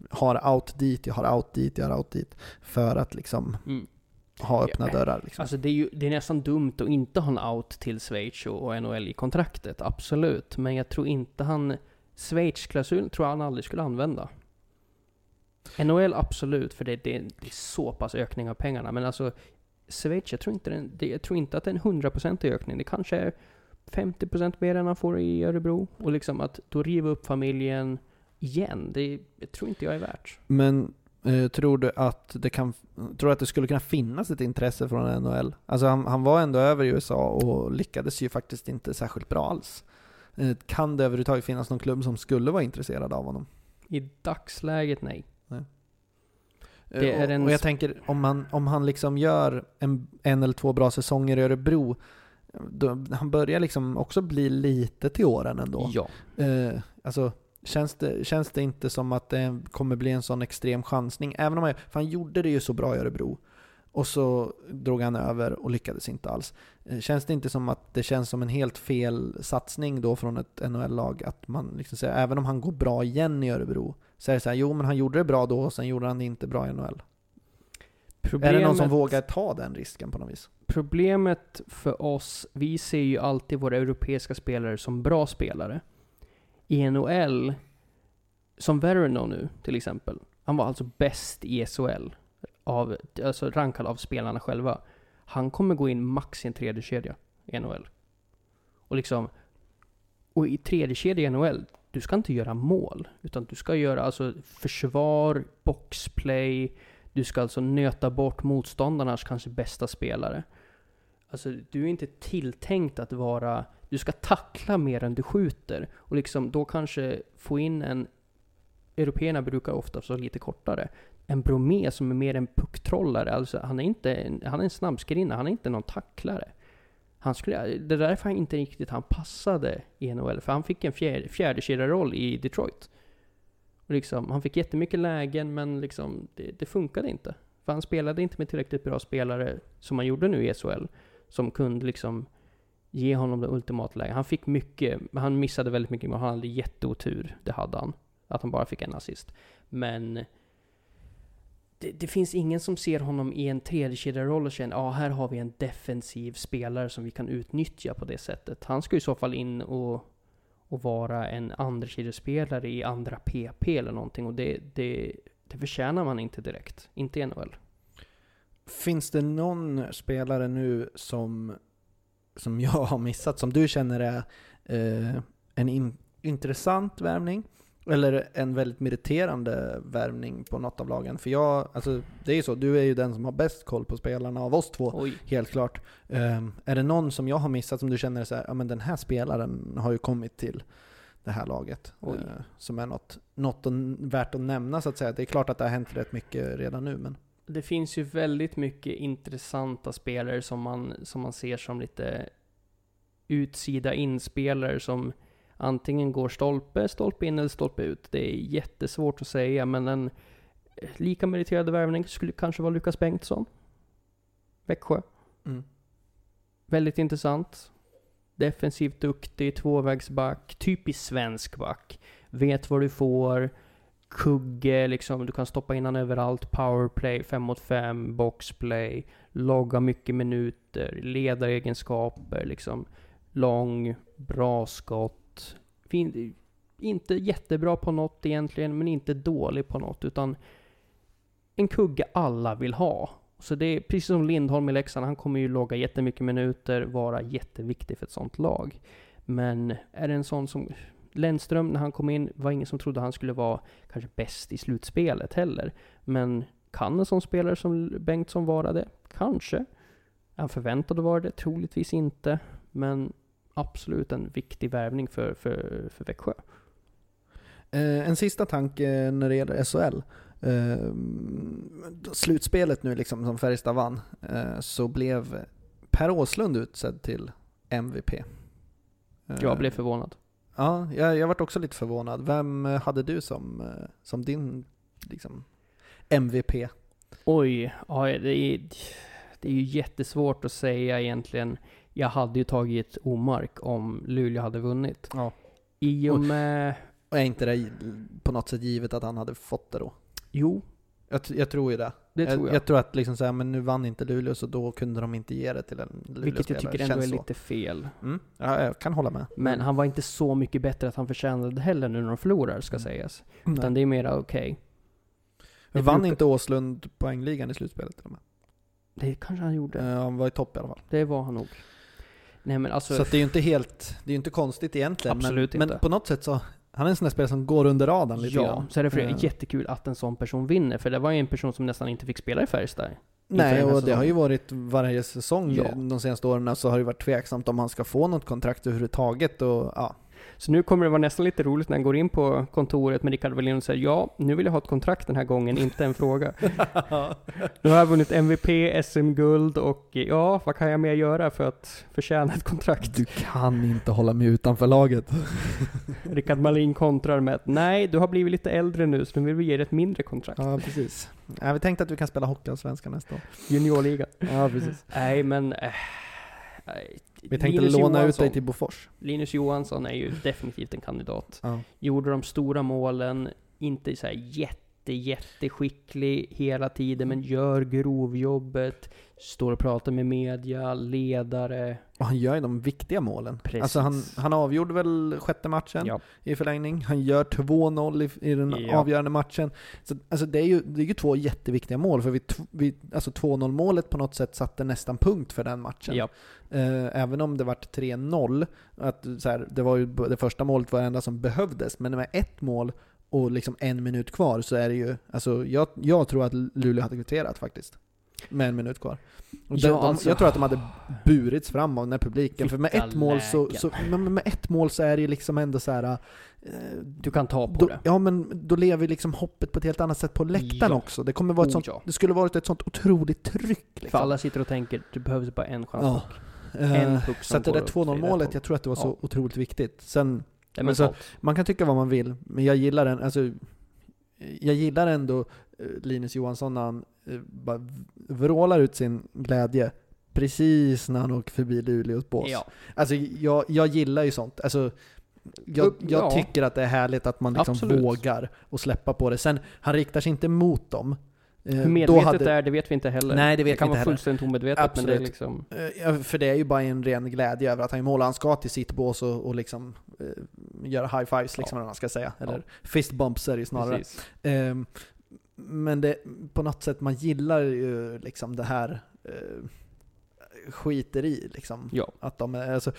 har out dit, jag har out dit, jag har out dit. För att liksom Mm. ha öppna Ja, dörrar. Liksom. Alltså det är ju det är nästan dumt att inte ha en out till Schweiz och och NHL i kontraktet, absolut. Men jag tror inte han... Schweiz-klausulen tror jag han aldrig skulle använda. NHL absolut, för det, det, det är så pass ökning av pengarna. Men alltså Schweiz, jag tror inte, den, det, jag tror inte att det är en hundraprocentig ökning. Det kanske är 50% mer än han får i Örebro. Och liksom att då riva upp familjen igen, det, tror inte jag är värt. Men eh, tror du att det kan, tror att det skulle kunna finnas ett intresse från NHL? Alltså han, han var ändå över i USA och lyckades ju faktiskt inte särskilt bra alls. Eh, Kan det överhuvudtaget finnas någon klubb som skulle vara intresserad av honom? I dagsläget, nej. Eh, är och, en och jag tänker om han, om han liksom gör en, en eller två bra säsonger i Örebro, då, han börjar liksom också bli lite till åren ändå. Ja. Eh, alltså, känns det, känns det inte som att det kommer bli en sån extrem chansning? Även om han, för han gjorde det ju så bra i Örebro. Och så drog han över och lyckades inte alls. Eh, Känns det inte som att det känns som en helt fel satsning då från ett NHL-lag? Att man liksom säger, även om han går bra igen i Örebro, så är det så här, jo men han gjorde det bra då och sen gjorde han det inte bra i NHL. Är det någon som vågar ta den risken på något vis? Problemet för oss, vi ser ju alltid våra europeiska spelare som bra spelare. I NHL, som Verino nu till exempel, han var alltså bäst i SHL, av, alltså rankad av spelarna själva. Han kommer gå in max i en tredje kedja i NHL. Och liksom, och i tredje kedja i NHL, du ska inte göra mål, utan du ska göra alltså försvar, boxplay, du ska alltså nöta bort motståndarnas kanske bästa spelare. Alltså, du är inte tilltänkt att vara... Du ska tackla mer än du skjuter. Och liksom då kanske få in en... Européerna brukar ofta vara lite kortare. En Bromé som är mer en pucktrollare. Alltså, han är inte en, han är en snabbskrinna, han är inte någon tacklare. Han skulle, det är därför han inte riktigt han passade i NHL. För han fick en fjärde, fjärdekedjeroll i Detroit. Liksom, han fick jättemycket lägen, men liksom, det, det funkade inte. För han spelade inte med tillräckligt bra spelare, som han gjorde nu i SHL, som kunde liksom ge honom det ultimata läget. Han fick mycket, men han missade väldigt mycket, men han hade jätteotur. Det hade han. Att han bara fick en assist. Men det, det finns ingen som ser honom i en tredjekedjeroll och känner ja, ah, här har vi en defensiv spelare som vi kan utnyttja på det sättet. Han ska i så fall in och, och vara en andra i andra PP eller någonting och det, det, det förtjänar man inte direkt. Inte i NHL. Finns det någon spelare nu som, som jag har missat, som du känner är eh, en in, intressant värvning? Eller en väldigt meriterande värvning på något av lagen? För jag, alltså det är ju så, du är ju den som har bäst koll på spelarna av oss två, Oj. helt klart. Eh, är det någon som jag har missat som du känner så här, ja men den här spelaren har ju kommit till det här laget? Eh, som är något, något värt att nämna så att säga. Det är klart att det har hänt rätt mycket redan nu, men Det finns ju väldigt mycket intressanta spelare som man, som man ser som lite utsida inspelare som antingen går stolpe, stolpe in eller stolpe ut. Det är jättesvårt att säga, men en lika meriterad värvning skulle kanske vara Lukas Bengtsson. Växjö. mm. Väldigt intressant. Defensivt duktig, tvåvägsback, typisk svensk back. Vet vad du får. Kugge, liksom, du kan stoppa in han överallt. Powerplay, 5 mot 5, boxplay. Logga mycket minuter, ledaregenskaper, liksom. Lång, bra skott. Fin, inte jättebra på något egentligen, men inte dålig på något, utan en kugge alla vill ha. Så det är precis som Lindholm i Leksand, han kommer ju logga jättemycket minuter, vara jätteviktig för ett sånt lag. Men är det en sån som Lennström, när han kom in, var ingen som trodde han skulle vara kanske bäst i slutspelet heller. Men kan en sån spelare som Bengtsson vara det? Kanske. Är han förväntad att vara det? Troligtvis inte. Men absolut en viktig värvning för, för, för Växjö. Eh, en sista tanke när det gäller SHL. eh, slutspelet nu liksom som Färjestad vann, eh, så blev Per Åslund utsedd till MVP. Eh, Jag blev förvånad. Ja, jag, jag varit också lite förvånad. Vem eh, hade du som, eh, som din liksom, MVP? Oj, ja, det, är, det är ju jättesvårt att säga egentligen. Jag hade ju tagit Omark om Luleå hade vunnit. Ja. I och med... Och är inte det på något sätt givet att han hade fått det då? Jo, Jag, jag tror ju det. det tror jag. jag tror att liksom så här, men nu vann inte Luleå så då kunde de inte ge det till en Luleå-spelare. Vilket jag tycker ändå är så. lite fel. Mm. Ja, jag kan hålla med. Men han var inte så mycket bättre att han förtjänade det heller nu när de förlorar, ska Mm. sägas. Nej. Utan det är mera okej. det Vann brukar- inte Åslund poängligan i slutspelet till och med? Det kanske han gjorde. Eh, han var i topp i alla fall. Det var han nog. Nej men alltså, så det är ju inte helt, det är inte konstigt egentligen. Absolut men, inte. men på något sätt så, han är en sån där spelare som går under radarn lite ja, grann. så är det för är jättekul att en sån person vinner. För det var ju en person som nästan inte fick spela i Färjestad. Nej, och det har ju varit varje säsong Ja. de senaste åren så har det varit tveksamt om han ska få något kontrakt överhuvudtaget och ja. Så nu kommer det vara nästan lite roligt när han går in på kontoret med Rickard Wallin och säger ja, nu vill jag ha ett kontrakt den här gången, inte en fråga. Nu har jag vunnit MVP, SM-guld och ja, vad kan jag mer göra för att förtjäna ett kontrakt? Du kan inte hålla mig utanför laget. Rickard Wallin kontrar med att nej, du har blivit lite äldre nu så nu vill vi ge dig ett mindre kontrakt. Ja, precis. Ja, vi tänkte att du kan spela Hockeyallsvenskan nästa år. Juniorliga. Ja, precis. Nej, men... Äh. Vi tänkte Linus låna ut Johansson. dig till Bofors. Linus Johansson är ju definitivt en kandidat. Ja. Gjorde de stora målen, inte så här jätte, jätteskicklig hela tiden, men gör grovjobbet, står och pratar med media, ledare. Och han gör ju de viktiga målen. Precis. Alltså han, han avgjorde väl sjätte matchen Ja, i förlängning. Han gör 2-0 i, i den Ja. avgörande matchen. Så, alltså det, är ju, det är ju två jätteviktiga mål, för vi, vi, alltså 2-0 målet på något sätt satte nästan punkt för den matchen. ja, Eh, även om det vart 3-0, att så här, det var ju det första målet var det enda som behövdes, men med ett mål och liksom en minut kvar så är det ju, alltså jag, jag tror att Luleå hade kvitterat faktiskt. Med en minut kvar. Och de, Ja, de, alltså- jag tror att de hade burits fram av den här publiken, för med ett mål så, så med ett mål så är det ju liksom ändå så här. eh, du kan ta på då, det. ja men då lever liksom hoppet på ett helt annat sätt på läktaren Ja. också. Det kommer vara ett Oh, sånt, ja. det skulle varit ett sånt otroligt tryck För liksom. alla sitter och tänker, du behöver bara en chans. Ja. En Eh, puck så som att det där åt 2-0 rätt målet, jag tror att det var så otroligt viktigt. Sen, Det är Men så- mentalt. man kan tycka vad man vill, men jag gillar den, alltså, jag gillar ändå eh, Linus Johansson när han eh, bara vrålar ut sin glädje precis när han åker förbi Luleås bås. Ja, Alltså jag, jag gillar ju sånt. Alltså, jag, jag ja. tycker att det är härligt att man liksom Absolut. vågar och släppa på det. Sen, han riktar sig inte mot dem. Eh, hur då medvetet hade- det är, det vet vi inte heller. Nej, det vet det kan vi inte vara heller. fullständigt omedvetet, men det är liksom... Eh, För det är ju bara en ren glädje över att han gör mål. Han ska till sitt bås och, och liksom eh, göra high fives, liksom, Ja. eller vad man ska säga. Eller Ja. fist bumps är det ju snarare. Ehm, men det, på något sätt, man gillar ju liksom det här eh, skiter i liksom. Ja. Att de är, alltså,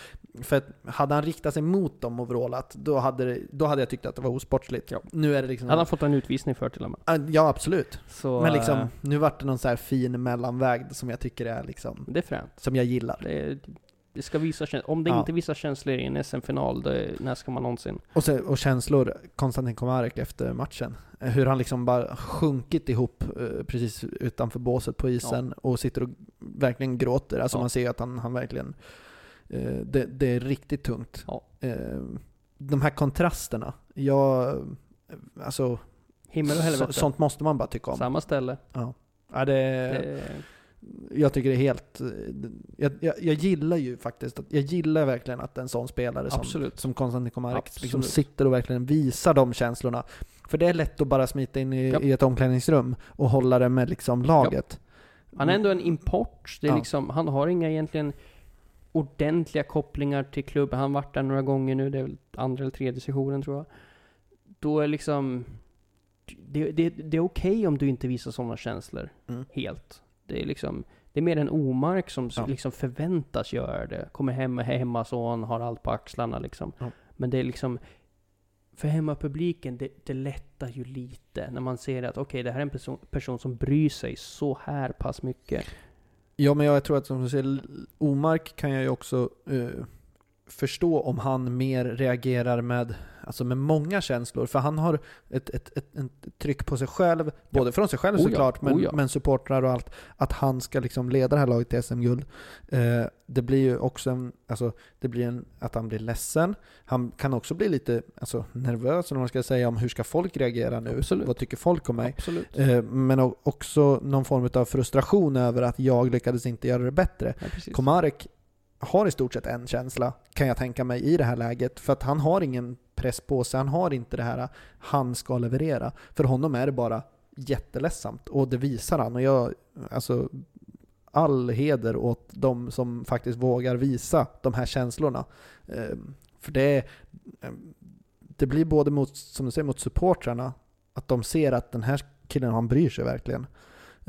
för att hade han riktat sig mot dem och vrålat, då hade, det, då hade jag tyckt att det var osportsligt. Ja. Nu är det liksom... Hade han fått en utvisning för till och med. Ja, absolut. Så, Men liksom, eh, nu vart det någon så här fin mellanväg som jag tycker är liksom, det är fränt. som jag gillar. Det, det ska visa Om det Ja. inte visar känslor i en SM-final, när ska man någonsin? Och, så, och känslor, Konstantin Komarek efter matchen. Eh, Hur han liksom bara sjunkit ihop eh, precis utanför båset på isen och sitter och verkligen gråter. Alltså Ja. man ser att han, han verkligen... Eh, det, det är riktigt tungt. Ja. De här kontrasterna, jag... Alltså, Himmel och helvete. sånt måste man bara tycka om. Samma ställe. Ja. Ja, det, Det, jag tycker det är helt... Jag, jag, jag gillar ju faktiskt, jag gillar verkligen att en sån spelare som, absolut. som Konstantin Komarek liksom sitter och verkligen visar de känslorna. För det är lätt att bara smita in i, Ja. i ett omklädningsrum och hålla det med liksom laget. Han är ändå en import. Det är Ja. liksom, han har inga egentligen ordentliga kopplingar till klubben. Han har varit där några gånger nu, det är väl andra eller tredje sessionen tror jag. Då är liksom... Det, det, det är okej om du inte visar sådana känslor Mm. helt. Det är liksom... Det är mer en omark som Ja. liksom förväntas göra det. Kommer hem med hemmason, har allt på axlarna liksom. Ja. Men det är liksom... För hemmapubliken, det, det lättar ju lite när man ser att okej, det här är en person, person som bryr sig så här pass mycket. Ja, men jag tror att som du säger, Omark kan jag ju också eh, förstå om han mer reagerar med, alltså med många känslor. För han har ett, ett, ett, ett tryck på sig själv, både från sig själv Oh ja, såklart, men, oh ja. men supportrar och allt. Att han ska liksom leda det här laget till SM-guld. Eh, det blir ju också en, alltså, det blir en, att han blir ledsen. Han kan också bli lite alltså, nervös, eller man ska säga, om hur ska folk reagera nu? Absolut. Vad tycker folk om mig? Absolut. Eh, men också någon form av frustration över att jag lyckades inte göra det bättre. Ja, precis. Komarek har i stort sett en känsla, kan jag tänka mig, i det här läget. För att han har ingen press på sig, han har inte det här han ska leverera. För honom är det bara jätteledsamt och det visar han. Och jag, alltså, all heder åt de som faktiskt vågar visa de här känslorna. Ehm, för det, ehm, det blir både mot, som du säger, mot supportrarna, att de ser att den här killen, han bryr sig verkligen.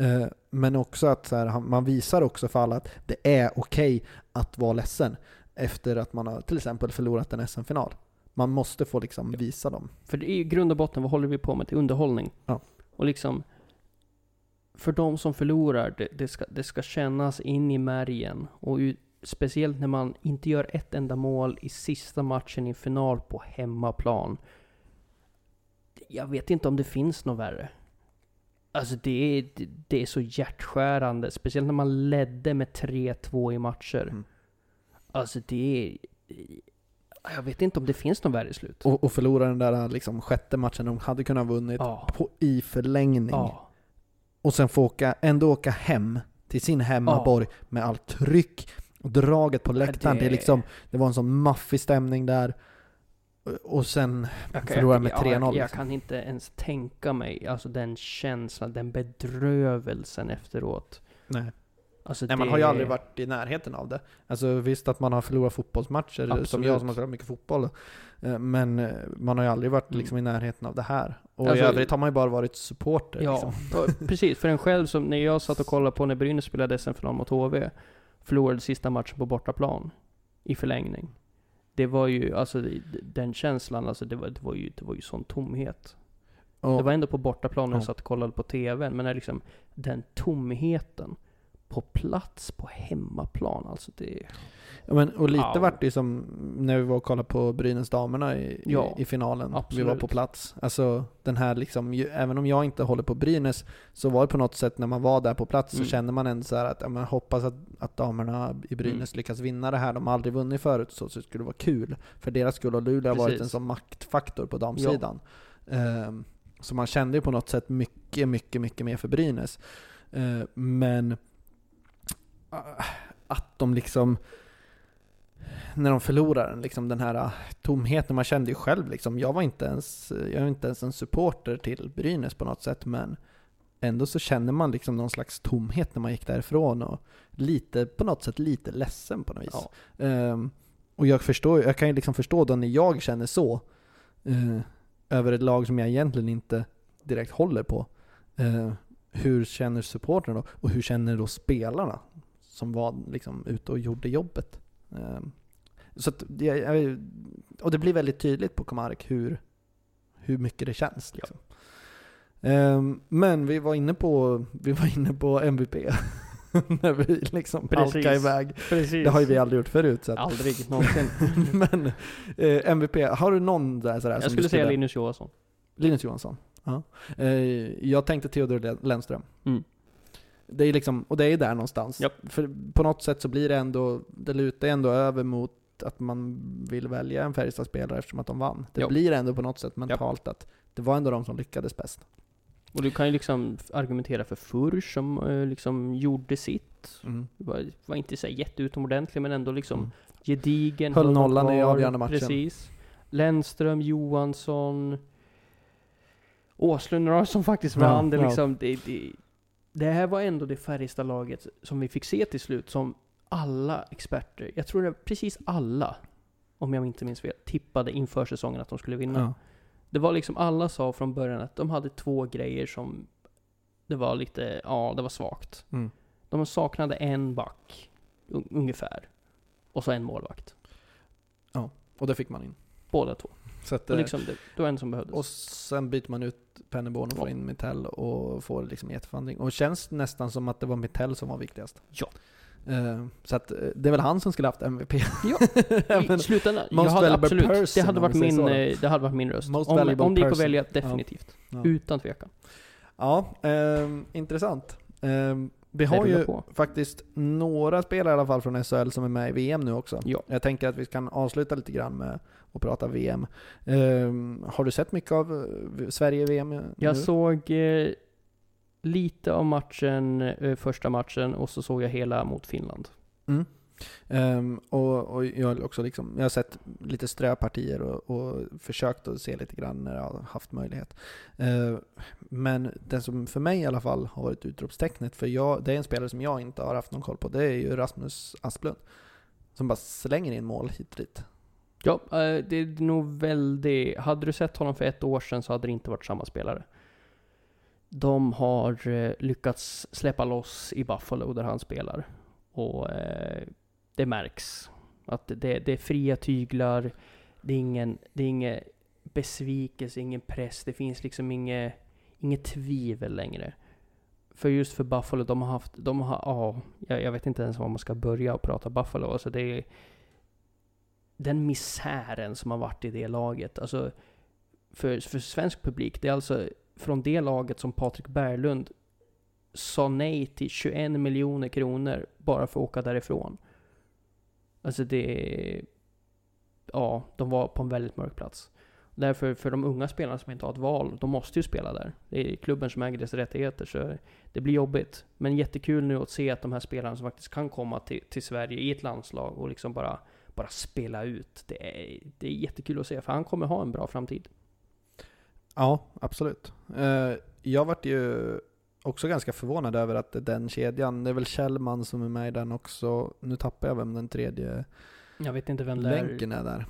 Eh, Men också att så här, man visar också för alla att det är okej att vara ledsen efter att man har till exempel förlorat en SM-final. Man måste få liksom visa dem. För i grund och botten, vad håller vi på med? Det är underhållning. Ja. Och liksom, för de som förlorar, det, det, ska, det ska kännas in i märgen. Och u- speciellt när man inte gör ett enda mål i sista matchen i en final på hemmaplan. Jag vet inte om det finns något värre. Alltså det är, det, är så hjärtskärande, speciellt när man ledde med 3-2 i matcher. Mm. Alltså det är... Jag vet inte om det finns något värre slut. Och, och förlora den där liksom, sjätte matchen de hade kunnat vunnit Ja. på, i förlängning. Ja. Och sen få åka, ändå åka hem till sin hemmaborg med allt tryck och draget på läktaren. Det, det- liksom, det var en sån maffig stämning där. Och sen Jag kan- förlorar med ja, jag, 3-0. jag liksom. kan inte ens tänka mig, alltså den känslan, den bedrövelsen efteråt. Nej. Alltså Nej, man har ju aldrig varit i närheten av det. Alltså visst att man har förlorat fotbollsmatcher, som Absolut. jag som har spelat mycket fotboll. eh, Men eh, man har ju aldrig varit Mm. liksom i närheten av det här. Och Alltså- i övrigt har man ju bara varit supporter. Ja, Liksom. precis. För en själv som, när jag satt och kollade på när Brynäs spelade SM-final mot HV, förlorade sista matchen på bortaplan i förlängning. Det var ju, alltså det- den känslan, alltså det var, det var ju, det var ju sån tomhet. Och, Det var ändå på bortaplan när jag Ja. satt och kollade på TVn, men när liksom den tomheten på plats på hemmaplan, alltså det... ja, men, och lite Ja. vart det ju som när vi var och kollade på Brynäs damerna i, Ja, i, i finalen. Vi var absolut. på plats. Alltså den här liksom, ju, även om jag inte håller på Brynäs, så var det på något sätt när man var där på plats Mm. så kände man ändå så här att ja, men hoppas att, att damerna i Brynäs Mm. lyckas vinna det här. De har aldrig vunnit förut så, så det skulle vara kul. För deras skull har Luleå varit en sån maktfaktor på damsidan. Ehm, så man kände ju på något sätt mycket, mycket, mycket mer för Brynäs. Ehm, men ah, att de liksom när de förlorar den, liksom den här ah, tomheten, man kände ju själv liksom, jag var inte ens, jag är inte ens en supporter till Brynäs på något sätt, men ändå så känner man liksom någon slags tomhet när man gick därifrån och lite, på något sätt lite ledsen på något vis. Ja. Ehm, och jag förstår, jag kan ju liksom förstå då när jag känner så, eh, över ett lag som jag egentligen inte direkt håller på. Eh, hur känner supportrarna då? Och hur känner då spelarna som var liksom ute och gjorde jobbet? Eh, så att jag- och det blir väldigt tydligt på Komarek hur, hur mycket det känns. Liksom. Eh, men vi var inne på, vi var inne på MVP. när vi liksom halkade iväg. Precis. Det har ju vi aldrig gjort förut. Så att, Aldrig någonsin. men eh, MVP, har du någon där sådär Jag som skulle säga Linus Johansson. Linus Johansson. Ja. Eh, jag tänkte Theodor Len- Lennström. Mm. Det är liksom, och det är där någonstans. Japp. För på något sätt så blir det ändå, det lutar ändå över mot att man vill välja en Färjestad-spelare eftersom att de vann. Det Ja. blir ändå på något sätt mentalt att det var ändå de som lyckades bäst. Och du kan ju liksom argumentera för Furch som eh, liksom gjorde sitt. Mm. Var, var inte så jätteutomordentlig men ändå liksom Mm. gedigen. Höll nollan i avgörande matchen. Precis. Lennström, Johansson, Åslund då, som faktiskt Ja, vann. Det, ja. liksom, det, det, det här var ändå det Färjestad-laget som vi fick se till slut, som alla experter, jag tror det var precis alla, om jag inte minns fel, tippade inför säsongen att de skulle vinna. Ja. Det var liksom, alla sa från början att de hade två grejer som det var lite, ja, det var svagt. Mm. De saknade en back, un- ungefär. Och så en målvakt. Och det fick man in. Båda två. Så att, Och eh, liksom, det, det var en som behövdes. och sen byter man ut Penneborn och får Ja. in Mittell och får liksom jätteförvandling. Och känns nästan som att det var Mittell som var viktigast. Ja. Eh, så att eh, det är väl han som skulle haft MVP. Ja, I slutändan, jag most hade valuable absolut, det person, hade om varit min, eh, det hade varit min röst. Most Om, valuable om det gick att välja, definitivt. Ja. Utan tvekan. Ja, ehm, intressant. Ehm, vi Det har ju på. faktiskt några spelare i alla fall från SHL som är med i VM nu också. Ja. Jag tänker att vi kan avsluta lite grann med att prata VM. Ehm, har du sett mycket av eh, Sverige i VM nu? Jag såg eh, lite av matchen, eh, första matchen, och så såg jag hela mot Finland. Mm. Ehm, och, och jag har också liksom, jag har sett lite ströpartier och, och försökt att se lite grann när jag har haft möjlighet. Ehm, men det som för mig i alla fall har varit utropstecknet, för jag, det är en spelare som jag inte har haft någon koll på, det är ju Rasmus Asplund. Som bara slänger in mål hit och dit. Ja, eh, det är nog väldigt... Hade du sett honom för ett år sedan så hade det inte varit samma spelare. De har eh, lyckats släppa loss i Buffalo där han spelar. Och eh, det märks. Att det, det är fria tyglar, det är ingen, det är ingen besvikelse, ingen press, det finns liksom inget, inget tvivel längre. För just för Buffalo, de har haft, de har, ja, jag, jag vet inte ens var man ska börja och prata Buffalo. Alltså det är, den misären som har varit i det laget. Alltså, för, för svensk publik, det är alltså från det laget som Patrik Berglund sa nej till 21 miljoner kronor bara för att åka därifrån. Alltså det... Ja, de var på en väldigt mörk plats. Därför, för de unga spelarna som inte har ett val, de måste ju spela där. Det är klubben som äger dess rättigheter, så det blir jobbigt. Men jättekul nu att se att de här spelarna som faktiskt kan komma till, till Sverige i ett landslag och liksom bara, bara spela ut. Det är, det är jättekul att se, för han kommer ha en bra framtid. Ja, absolut. Eh, jag vart ju också ganska förvånad över att den kedjan, det är väl Kjellman som är med i den också. Nu tappar jag vem den tredje Jag vet inte vem det är. länken är där.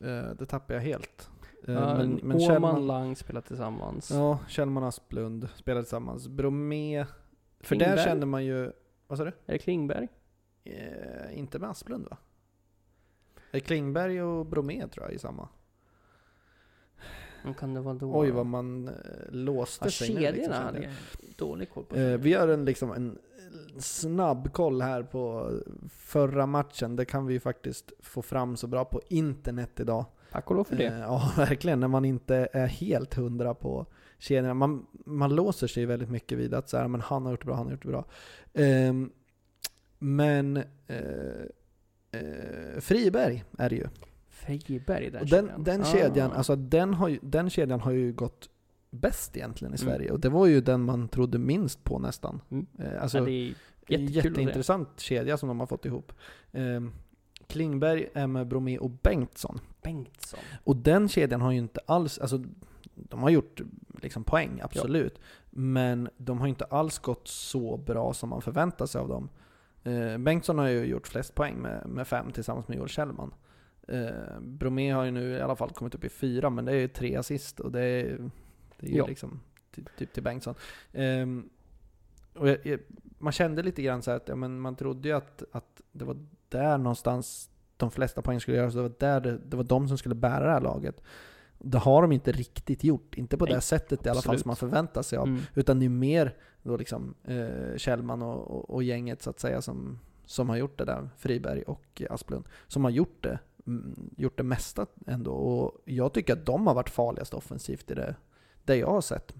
Eh, det tappar jag helt. Eh, Ja, men men Åman Kjellman, Lang spelar tillsammans. ja, Kjellman och Asplund spelar tillsammans. Bromé, för Klingberg? där kände man ju, vad sa du? Är det Klingberg? Eh, inte med Asplund va? Eh, Klingberg och Bromé tror jag i samma. Vem kan det vara då? Oj vad man eh, låste ja, sig nu. kedjorna liksom, hade jag. dålig koll på. Eh, vi gör en, liksom, en snabb koll här på förra matchen. Det kan vi ju faktiskt få fram så bra på internet idag. Tack och lov för det. Eh, ja, verkligen. När man inte är helt hundra på kedjorna. Man, man låser sig väldigt mycket vid att så här, men han har gjort det bra, han har gjort det bra. Ehm, men eh, eh, Friberg är det ju. Friberg den Och den, kedjan. den Ah. kedjan, alltså den, har ju, den kedjan har ju gått bäst egentligen i Mm. Sverige. Och det var ju den man trodde minst på nästan. Mm. Eh, alltså, ja, det är se. jätteintressant kedja som de har fått ihop. Ehm, Klingberg, Emma Bromé och Bengtsson. Bengtsson. Och den kedjan har ju inte alls, alltså de har gjort liksom poäng, absolut. Men de har inte alls gått så bra som man förväntar sig av dem. Eh, Bengtsson har ju gjort flest poäng med, med fem tillsammans med Joel Kjellman. Eh, Bromé har ju nu i alla fall kommit upp i fyra, men det är ju tre assist och det är, det är ju Ja. liksom ty, typ till Bengtsson. Ehm, och jag, jag, man kände lite grann så att ja, men man trodde ju att, att det var där någonstans de flesta poäng skulle göras. Det var, där det, det var de som skulle bära det här laget. Det har de inte riktigt gjort. Inte på Nej, det sättet i alla fall som man förväntar sig av. Mm. Utan det är mer då liksom eh, Kjellman och, och, och gänget så att säga som, som har gjort det där. Friberg och Asplund. Som har gjort det, gjort det mesta ändå. Och jag tycker att de har varit farligast offensivt i det, det jag har sett.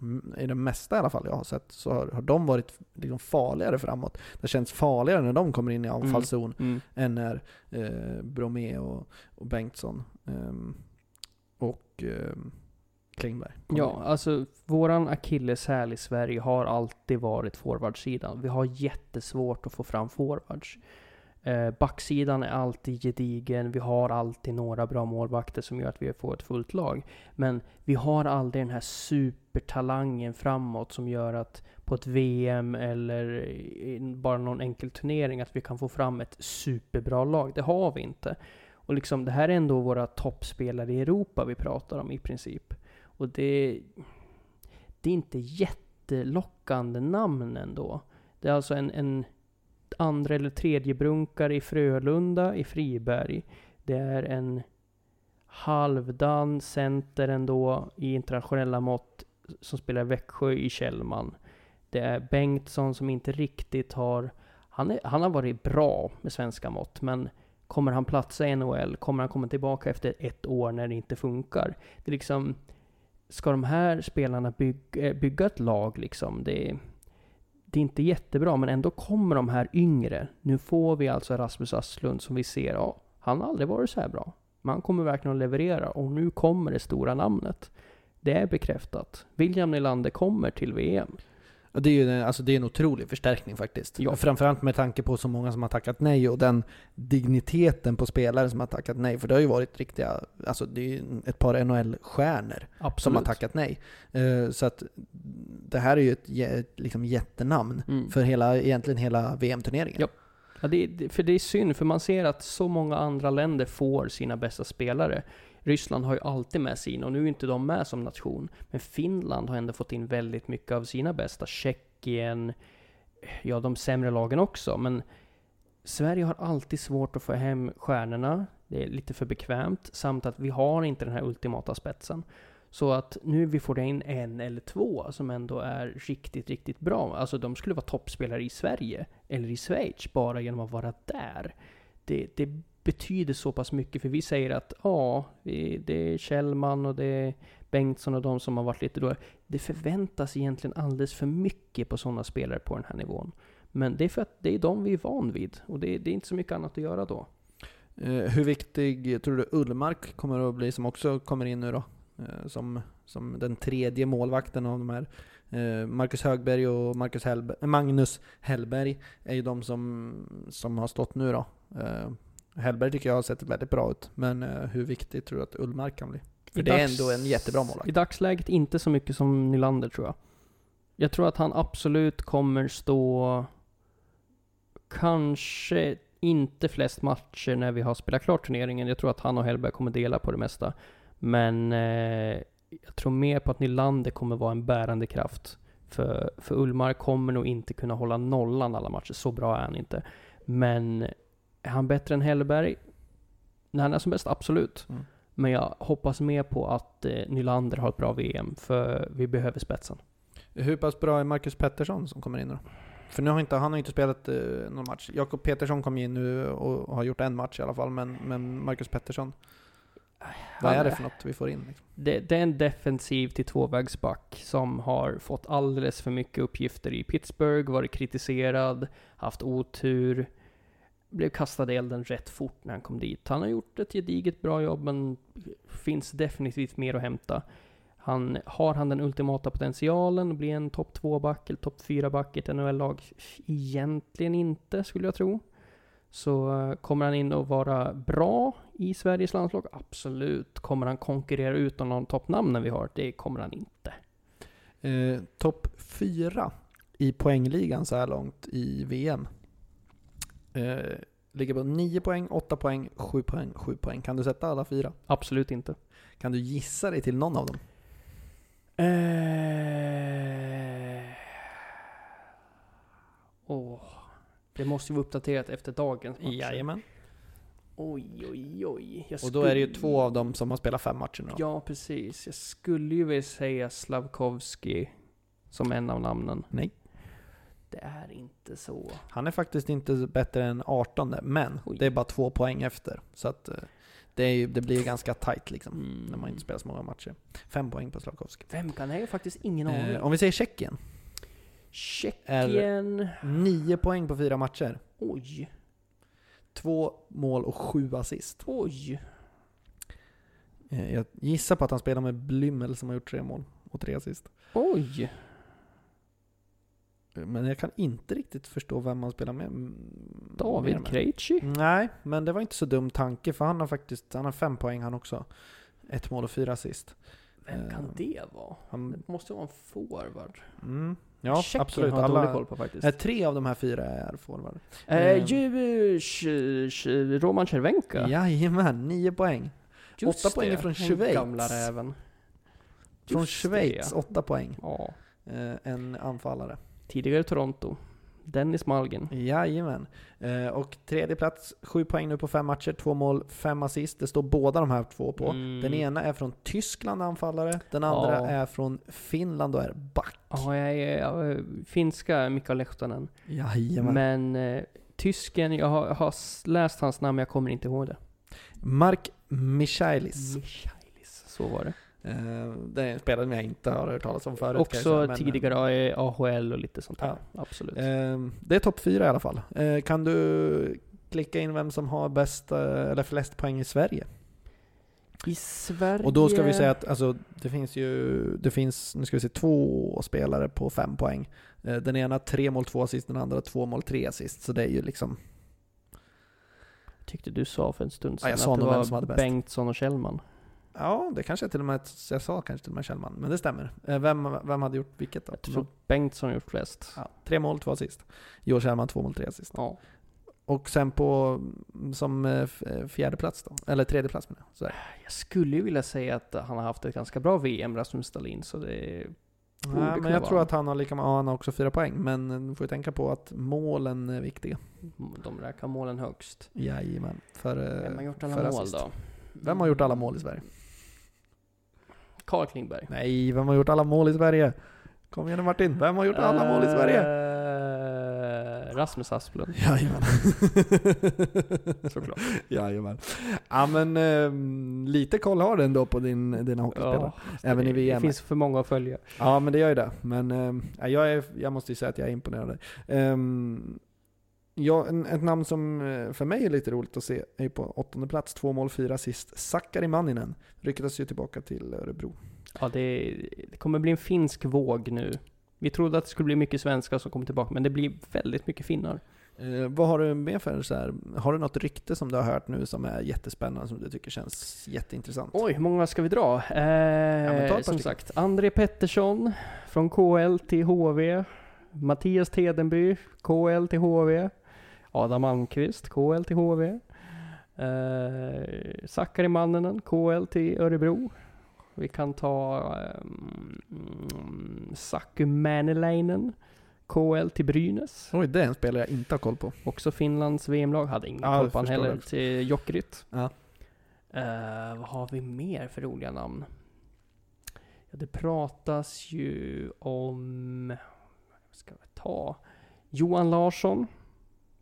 Mm, I det mesta i alla fall jag har sett så har, har de varit liksom farligare framåt. Det känns farligare när de kommer in i anfallszon Mm. än när eh, Bromé och, och Bengtsson ehm, och ehm, Klingberg Ja, in. alltså våran akilleshäl i Sverige har alltid varit forwardsidan. Vi har jättesvårt att få fram forwards. Eh, backsidan är alltid gedigen, vi har alltid några bra målvakter som gör att vi får ett fullt lag. Men vi har aldrig den här supertalangen framåt som gör att på ett VM eller bara någon enkel turnering att vi kan få fram ett superbra lag. Det har vi inte. Och liksom, det här är ändå våra toppspelare i Europa vi pratar om i princip. Och det, det är inte jättelockande namn ändå. Det är alltså en, en andra eller tredje brunkare i Frölunda i Friberg. Det är en halvdan center ändå i internationella mått som spelar i Växjö i Källman. Det är Bengtsson som inte riktigt har han, är, han har varit bra med svenska mått, men kommer han platsa i NHL? Kommer han komma tillbaka efter ett år när det inte funkar? Det är liksom, ska de här spelarna bygga, eh, bygga ett lag liksom? Det är, det är inte jättebra, men ändå kommer de här yngre. Nu får vi alltså Rasmus Asplund som vi ser, ja, han har aldrig varit så här bra. Men han kommer verkligen att leverera och nu kommer det stora namnet. Det är bekräftat. William Nylander kommer till VM. Det är ju en- alltså det är en otrolig förstärkning faktiskt. Ja. Framförallt med tanke på så många som har tackat nej och den digniteten på spelare som har tackat nej. För det har ju varit riktiga, alltså det är ju ett par NHL-stjärnor som har tackat nej. Eh, Så att det här är ju ett, ett liksom jättenamn Mm. för hela, egentligen hela VM-turneringen. Ja. Ja, det, det, för det är synd, för man ser att så många andra länder får sina bästa spelare. Ryssland har ju alltid med sina, och nu är inte de med som nation. Men Finland har ändå fått in väldigt mycket av sina bästa. Tjeckien, ja de sämre lagen också, men Sverige har alltid svårt att få hem stjärnorna. Det är lite för bekvämt, samt att vi har inte den här ultimata spetsen. Så att nu vi får in en eller två som ändå är riktigt, riktigt bra. Alltså de skulle vara toppspelare i Sverige eller i Schweiz bara genom att vara där. Det, det betyder så pass mycket för vi säger att ja, det är Kjellman och det är Bengtsson och de som har varit lite då. Det förväntas egentligen alldeles för mycket på sådana spelare på den här nivån. Men det är för att det är de vi är van vid och det, det är inte så mycket annat att göra då. Eh, hur viktig tror du Ullmark kommer att bli, som också kommer in nu då? Eh, som, som den tredje målvakten av de här. Eh, Marcus Högberg och Marcus Hellberg, Magnus Hellberg är ju de som, som har stått nu då. Hellberg tycker jag har sett väldigt bra ut, men eh, hur viktig tror du att Ullmark kan bli? För I det är dags- ändå en jättebra målvakt. I dagsläget inte så mycket som Nylander tror jag. Jag tror att han absolut kommer stå kanske inte flest matcher när vi har spelat klart turneringen. Jag tror att han och Hellberg kommer dela på det mesta. Men eh, jag tror mer på att Nylander kommer vara en bärande kraft. För, för Ullmark kommer nog inte kunna hålla nollan alla matcher, så bra är han inte. Men är han bättre än Hellberg? När han är som bäst, absolut. Mm. Men jag hoppas mer på att eh, Nylander har ett bra VM, för vi behöver spetsen. Hur pass bra är Marcus Pettersson som kommer in nu då? För nu har inte, han har inte spelat eh, någon match. Jakob Petersson kom in nu och har gjort en match i alla fall, men, men Marcus Pettersson, vad är det för något vi får in? Liksom? Det, det är en defensiv till tvåvägsback som har fått alldeles för mycket uppgifter i Pittsburgh, varit kritiserad, haft otur, blev kastad i elden rätt fort när han kom dit. Han har gjort ett gediget bra jobb, men finns definitivt mer att hämta. Han, har han den ultimata potentialen att bli en topp 2-back eller topp 4-back i ett NHL-lag? Egentligen inte, skulle jag tro. Så eh, kommer han in och vara bra i Sveriges landslag? Absolut. Kommer han konkurrera ut någon av toppnamnen vi har? Det kommer han inte. Eh, Topp 4 i poängligan så här långt i VM. Eh, ligger på 9 poäng, 8 poäng, 7 poäng, 7 poäng. Kan du sätta alla fyra? Absolut inte. Kan du gissa dig till någon av dem? Eh... Åh. Det måste ju vara uppdaterat efter dagens matcher. Jajamän. Oj, oj, oj. Jag Och då är det ju två av dem som har spelat fem matcher nu då. Ja, precis. Jag skulle ju vilja säga Slavkovski som en av namnen. Nej. Det är inte så. Han är faktiskt inte bättre än 18 men Oj. det är bara två poäng efter. Så att eh, det, är det blir ganska tight liksom. Mm. När man inte spelar så många matcher. Fem poäng på Slavkovski. Vem kan det? Jag har faktiskt ingen aning. Eh, om vi säger Tjeckien. Tjeckien. Nio poäng på fyra matcher. Oj. Två mål och sju assist. Oj. Eh, Jag gissar på att han spelar med Blymmel som har gjort tre mål och tre assist. Oj. Men jag kan inte riktigt förstå vem han spelar med. mm, David med. Krejci. Nej, men det var inte så dum tanke för han har faktiskt han har fem poäng han också. Ett mål och fyra assist. Vem kan Eh, det vara? Han, Det måste vara en forward. mm, ja, Tjeckien absolut. har Alla, koll på faktiskt. eh, tre av de här fyra är forward. Eh, eh, ju, Roman Cervenka. Jajamän, nio poäng. Just åtta poäng det, från den Schweiz. gamla räven. Från Just Schweiz, det, åtta poäng. Ja. Eh, en anfallare. Tidigare Toronto. Dennis Malgin. Jajamän. Eh, och tredje plats, sju poäng nu på fem matcher, två mål, fem assist. Det står båda de här två på. Mm. Den ena är från Tyskland, anfallare. Den andra Ja. är från Finland och är back. Ja, jag är jag är finska Mikael Lehtonen. Jajamän. Men eh, tysken, jag har, har s- läst hans namn jag kommer inte ihåg det. Mark Michaelis. Michailis, så var det. Eh, det är en spelare jag inte har hört talas om förut. Också men, tidigare i AHL och lite sånt där. Ja. Absolut. Eh, det är topp fyra i alla fall. Eh, kan du klicka in vem som har bäst, eh, eller flest poäng i Sverige? I Sverige... Och då ska vi säga att alltså, det finns ju, det finns, nu ska vi se, två spelare på fem poäng. Eh, Den ena tre mål, två assist, den andra två mål, tre assist. Så det är ju liksom, tyckte du sa för en stund Ja, sedan sa att det var som. Bengtsson och Kjellman. Ja det kanske är till och med, jag sa kanske till och med Kjellman, men det stämmer. Eh, Vem, vem hade gjort vilket då? Jag tror Bengtsson gjort flest. Ja, tre mål, två assist. Joel Kjellman, två mål, tre assist. Ja. Och sen på, som eh, eh, fjärde plats då, eller tredje plats menar jag. Jag skulle ju vilja säga att han har haft ett ganska bra VM, Rasmus Stalin, så det Nej, men jag vara tror att han har lika ja, han har också fyra poäng, men du får ju tänka på att målen är viktiga. de räknar målen högst. Jajamän. För, Vem har gjort alla mål assist. då? Vem har gjort alla mål i Sverige? Karl Klingberg. Nej, vem har gjort alla mål i Sverige? Kom igen nu Martin, vem har gjort alla mål i Sverige? Eh, Rasmus Asplund, Jajamän. såklart. Jajamän. Ja men eh, lite koll har du ändå på din, dina hockeyspelare. Ja, Även i det, VM. Det finns för många att följa. Ja men det gör ju det. Men eh, jag, är, jag måste ju säga att jag är imponerad. Ehm, ja, en, ett namn som eh, för mig är lite roligt att se är på åttonde plats, två mål, fyra assist. Sakari Manninen ryktas ju tillbaka till Örebro. Ja, det, det kommer bli en finsk våg nu. Vi trodde att det skulle bli mycket svenskar som kommer tillbaka, men det blir väldigt mycket finnar. Eh, vad har du med för så här, har du något rykte som du har hört nu som är jättespännande som du tycker känns jätteintressant? Oj, hur många ska vi dra? Eh, par som sagt, André Pettersson från KL till HV. Mattias Tedenby, KL till HV. Adam Almqvist, KL till HV. Eh, Sakari Manninen, KL till Örebro. Vi kan ta um, Saku KL till Brynäs. Oj, det är en spelare jag inte har koll på. Också Finlands VM-lag, hade ingen Ja, koll på han heller, det. till Jokerit. Ja. Eh, vad har vi mer för roliga namn? Ja, det pratas ju om... Vad ska vi ta? Johan Larsson.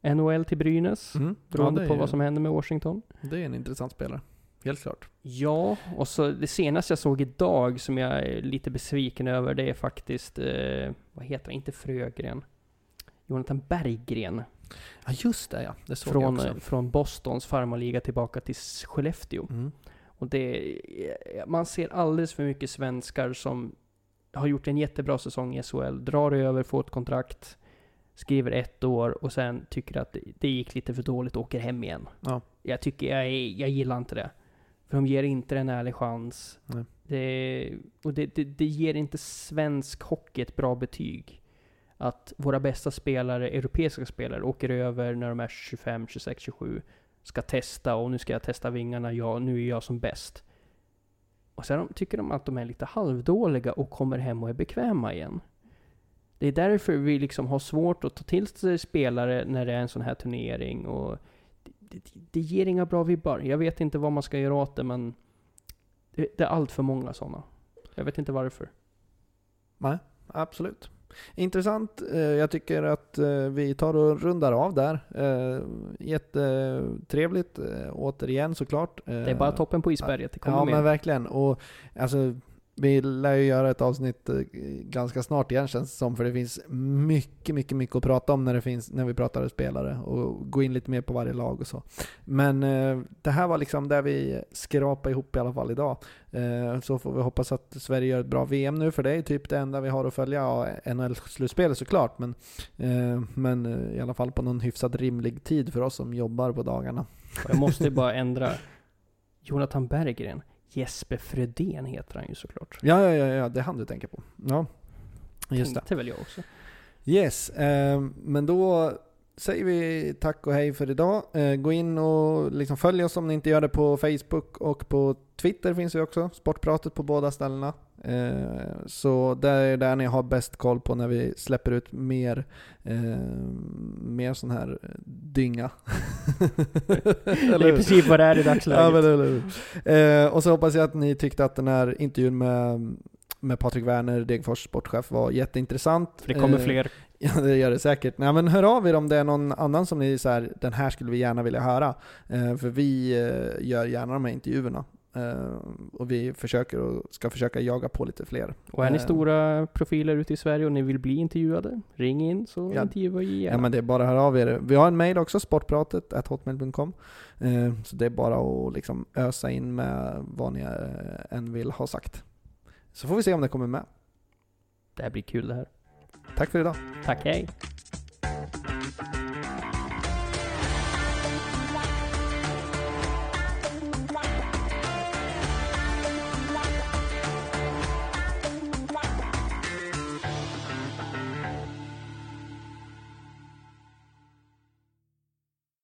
NHL till Brynäs. Mm. Beroende ja, på ju- vad som händer med Washington. Det är en intressant spelare. Helt klart. Ja, och så det senaste jag såg idag som jag är lite besviken över, det är faktiskt, eh, vad heter han, inte Frögren. Jonathan Berggren. Ja just det ja, det såg jag Från, också. eh, från Bostons farmarliga tillbaka till Skellefteå. Mm. Och det, man ser alldeles för mycket svenskar som har gjort en jättebra säsong i SHL, drar över, får ett kontrakt, skriver ett år och sen tycker att det, gick lite för dåligt och åker hem igen. Ja. Jag tycker, jag, jag gillar inte det. För de ger inte en ärlig chans. Nej. Det, och det, det, det ger inte svensk hockey ett bra betyg. Att våra bästa spelare, europeiska spelare, åker över när de är 25, 26, 27. Ska testa och nu ska jag testa vingarna, ja, nu är jag som bäst. Och sen tycker de att de är lite halvdåliga och kommer hem och är bekväma igen. Det är därför vi liksom har svårt att ta till sig spelare när det är en sån här turnering och det, det, det ger inga bra vibbar. Jag vet inte vad man ska göra åt det men det, det är allt för många sådana. Jag vet inte varför. Nej, absolut. Intressant. Eh, Jag tycker att eh, vi tar och rundar av där. Eh, Jättetrevligt återigen såklart. Det är bara toppen på isberget. Det kommer Ja mer. men verkligen. Och alltså, vi lär ju göra ett avsnitt eh, ganska snart igen känns det som. För det finns mycket, mycket, mycket att prata om när, det finns, när vi pratar spelare. Och gå in lite mer på varje lag och så. Men eh, det här var liksom där vi skrapade ihop i alla fall idag. Eh, så får vi hoppas att Sverige gör ett bra VM nu. För det är typ det enda vi har att följa. Ja, NHL-slutspelet såklart. Men, eh, men eh, i alla fall på någon hyfsat rimlig tid för oss som jobbar på dagarna. Jag måste ju bara ändra. Jonathan Berggren. Jesper Fredén heter han ju såklart. Ja, ja, ja, ja det hann du tänka på. Ja, just det. Tänkte väl jag också. Yes, eh, men då säger vi tack och hej för idag. Eh, gå in och liksom följ oss om ni inte gör det på Facebook och på Twitter finns vi också. Sportpratet på båda ställena. Eh, så det är där ni har bäst koll på när vi släpper ut mer, eh, mer sån här dynga. det är i princip vad det är i dagsläget. Ja, men, eller hur. Eh, och så hoppas jag att ni tyckte att den här intervjun med, med Patrik Werner, Degerfors sportchef, var jätteintressant. För det kommer fler. Ja, det gör det säkert. Nej, men hör av er om det är någon annan som ni säger den här skulle vi gärna vilja höra. För vi gör gärna de här intervjuerna. Eh, och vi försöker och ska försöka jaga på lite fler. Och är ni Eh, stora profiler ute i Sverige och ni vill bli intervjuade, ring in så Ja. intervjuar vi Ja gärna. men det är bara att höra av er. Vi har en mail också, sportpratet hotmail.com. Eh, så det är bara att liksom ösa in med vad ni än vill ha sagt. Så får vi se om det kommer med. Det här blir kul det här. Tack för idag. Tack, hej!